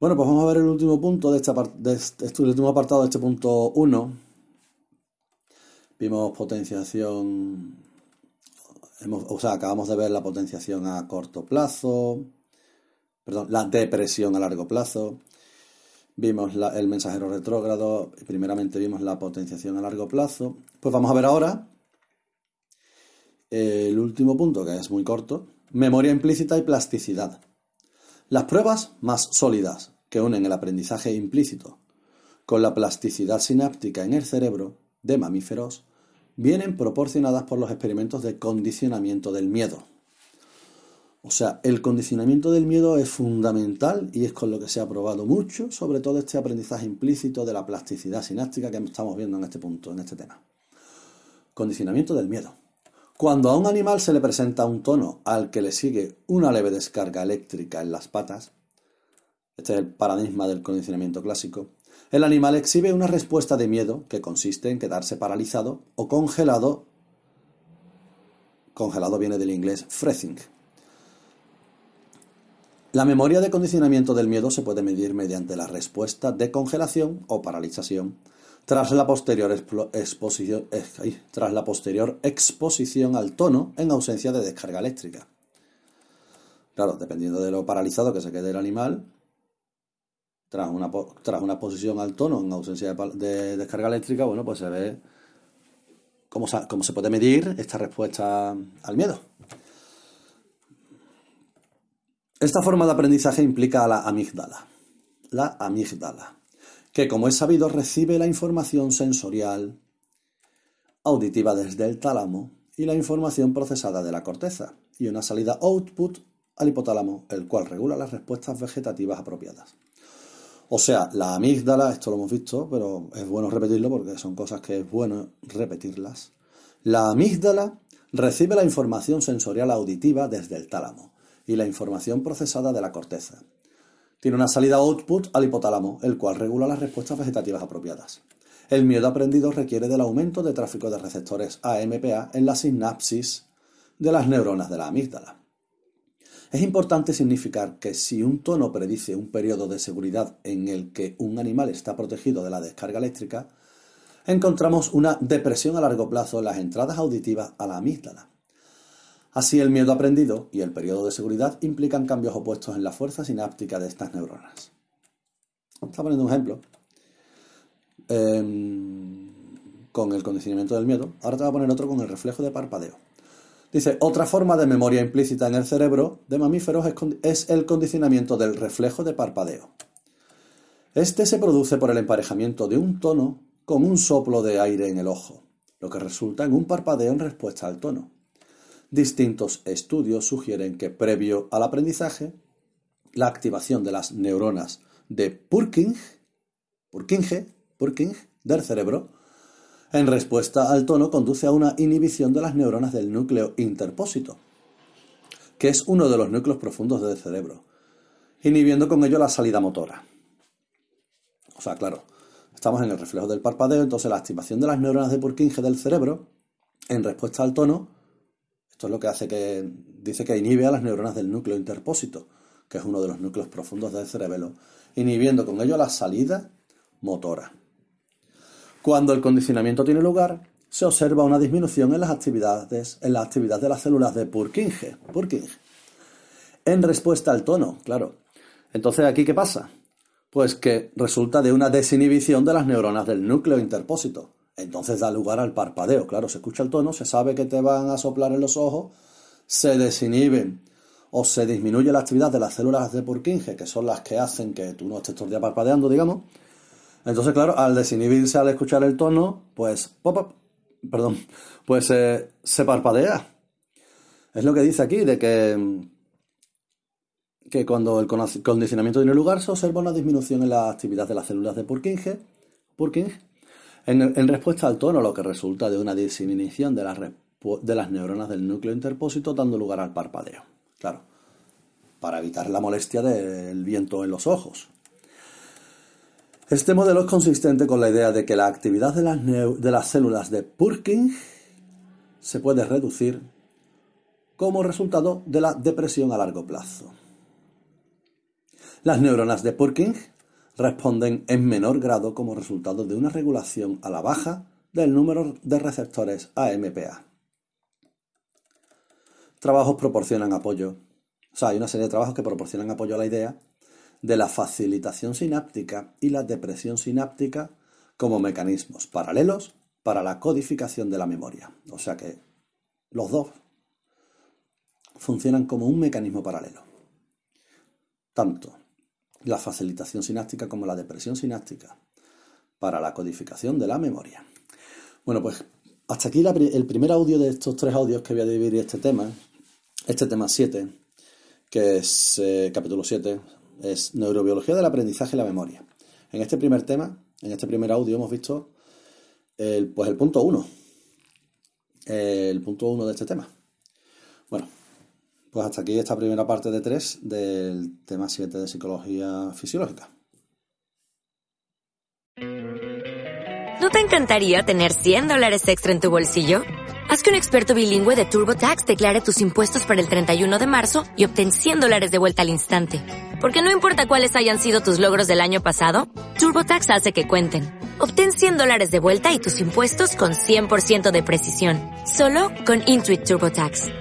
Bueno, pues vamos a ver el último punto de, esta de este, este, último apartado de este punto 1. Vimos potenciación, o sea, acabamos de ver la potenciación a corto plazo, perdón, la depresión a largo plazo. Vimos el mensajero retrógrado y primeramente vimos la potenciación a largo plazo. Pues vamos a ver ahora el último punto, que es muy corto, memoria implícita y plasticidad. Las pruebas más sólidas que unen el aprendizaje implícito con la plasticidad sináptica en el cerebro de mamíferos vienen proporcionadas por los experimentos de condicionamiento del miedo. O sea, el condicionamiento del miedo es fundamental y es con lo que se ha probado mucho, sobre todo este aprendizaje implícito de la plasticidad sináptica que estamos viendo en este punto, en este tema. Condicionamiento del miedo. Cuando a un animal se le presenta un tono al que le sigue una leve descarga eléctrica en las patas, este es el paradigma del condicionamiento clásico, el animal exhibe una respuesta de miedo que consiste en quedarse paralizado o congelado. Congelado viene del inglés freezing. La memoria de condicionamiento del miedo se puede medir mediante la respuesta de congelación o paralización tras la posterior, exposición, tras la posterior exposición al tono en ausencia de descarga eléctrica. Claro, dependiendo de lo paralizado que se quede el animal, tras una, tras una exposición al tono en ausencia de, descarga eléctrica, bueno, pues se ve cómo cómo se puede medir esta respuesta al miedo. Esta forma de aprendizaje implica a la amígdala. La amígdala que como es sabido recibe la información sensorial auditiva desde el tálamo y la información procesada de la corteza, y una salida output al hipotálamo, el cual regula las respuestas vegetativas apropiadas. O sea, la amígdala, esto lo hemos visto, pero es bueno repetirlo porque son cosas que es bueno repetirlas. La amígdala recibe la información sensorial auditiva desde el tálamo y la información procesada de la corteza, tiene una salida output al hipotálamo, el cual regula las respuestas vegetativas apropiadas. El miedo aprendido requiere del aumento de tráfico de receptores AMPA en la sinapsis de las neuronas de la amígdala. Es importante significar que si un tono predice un periodo de seguridad en el que un animal está protegido de la descarga eléctrica, encontramos una depresión a largo plazo en las entradas auditivas a la amígdala. Así el miedo aprendido y el periodo de seguridad implican cambios opuestos en la fuerza sináptica de estas neuronas. Está poniendo un ejemplo em, con el condicionamiento del miedo. Ahora te voy a poner otro con el reflejo de parpadeo. Dice, otra forma de memoria implícita en el cerebro de mamíferos es el condicionamiento del reflejo de parpadeo. Este se produce por el emparejamiento de un tono con un soplo de aire en el ojo, lo que resulta en un parpadeo en respuesta al tono. Distintos estudios sugieren que previo al aprendizaje, la activación de las neuronas de Purkinje, Purkinje, del cerebro en respuesta al tono conduce a una inhibición de las neuronas del núcleo interpósito, que es uno de los núcleos profundos del cerebro, inhibiendo con ello la salida motora. O sea, claro, estamos en el reflejo del parpadeo, entonces la activación de las neuronas de Purkinje del cerebro en respuesta al tono esto es lo que hace que dice que inhibe a las neuronas del núcleo interpósito, que es uno de los núcleos profundos del cerebelo, inhibiendo con ello la salida motora. Cuando el condicionamiento tiene lugar, se observa una disminución en las actividades, en la actividad de las células de Purkinje, Purkinje, en respuesta al tono, claro. Entonces, ¿aquí qué pasa? Pues que resulta de una desinhibición de las neuronas del núcleo interpósito, entonces da lugar al parpadeo. Claro, se escucha el tono, se sabe que te van a soplar en los ojos, se desinhiben o se disminuye la actividad de las células de Purkinje, que son las que hacen que tú no estés todo el día parpadeando, digamos. Entonces, claro, al desinhibirse, al escuchar el tono, pues, pop, perdón, pues se parpadea. Es lo que dice aquí, de que, que cuando el condicionamiento tiene lugar, se observa una disminución en la actividad de las células de Purkinje, Purkinje en, respuesta al tono, lo que resulta de una disminución de la de las neuronas del núcleo interpósito, dando lugar al parpadeo. Claro, para evitar la molestia del viento en los ojos. Este modelo es consistente con la idea de que la actividad de las, de las células de Purkinje se puede reducir como resultado de la depresión a largo plazo. Las neuronas de Purkinje responden en menor grado como resultado de una regulación a la baja del número de receptores AMPA. Trabajos proporcionan apoyo, o sea, hay una serie de trabajos que proporcionan apoyo a la idea de la facilitación sináptica y la depresión sináptica como mecanismos paralelos para la codificación de la memoria. O sea que los dos funcionan como un mecanismo paralelo. Tanto la facilitación sináptica como la depresión sináptica para la codificación de la memoria. Bueno, pues hasta aquí el primer audio de estos tres audios que voy a dividir este tema, este tema 7, que es eh, capítulo 7, es neurobiología del aprendizaje y la memoria. En este primer tema, en este primer audio hemos visto el, pues el punto 1, el punto 1 de este tema. Pues hasta aquí esta primera parte de 3 del tema 7 de psicología fisiológica. ¿No te encantaría tener 100 dólares extra en tu bolsillo? Haz que un experto bilingüe de TurboTax declare tus impuestos para el 31 de marzo y obtén 100 dólares de vuelta al instante. Porque no importa cuáles hayan sido tus logros del año pasado, TurboTax hace que cuenten. Obtén 100 dólares de vuelta y tus impuestos con 100% de precisión. Solo con Intuit TurboTax.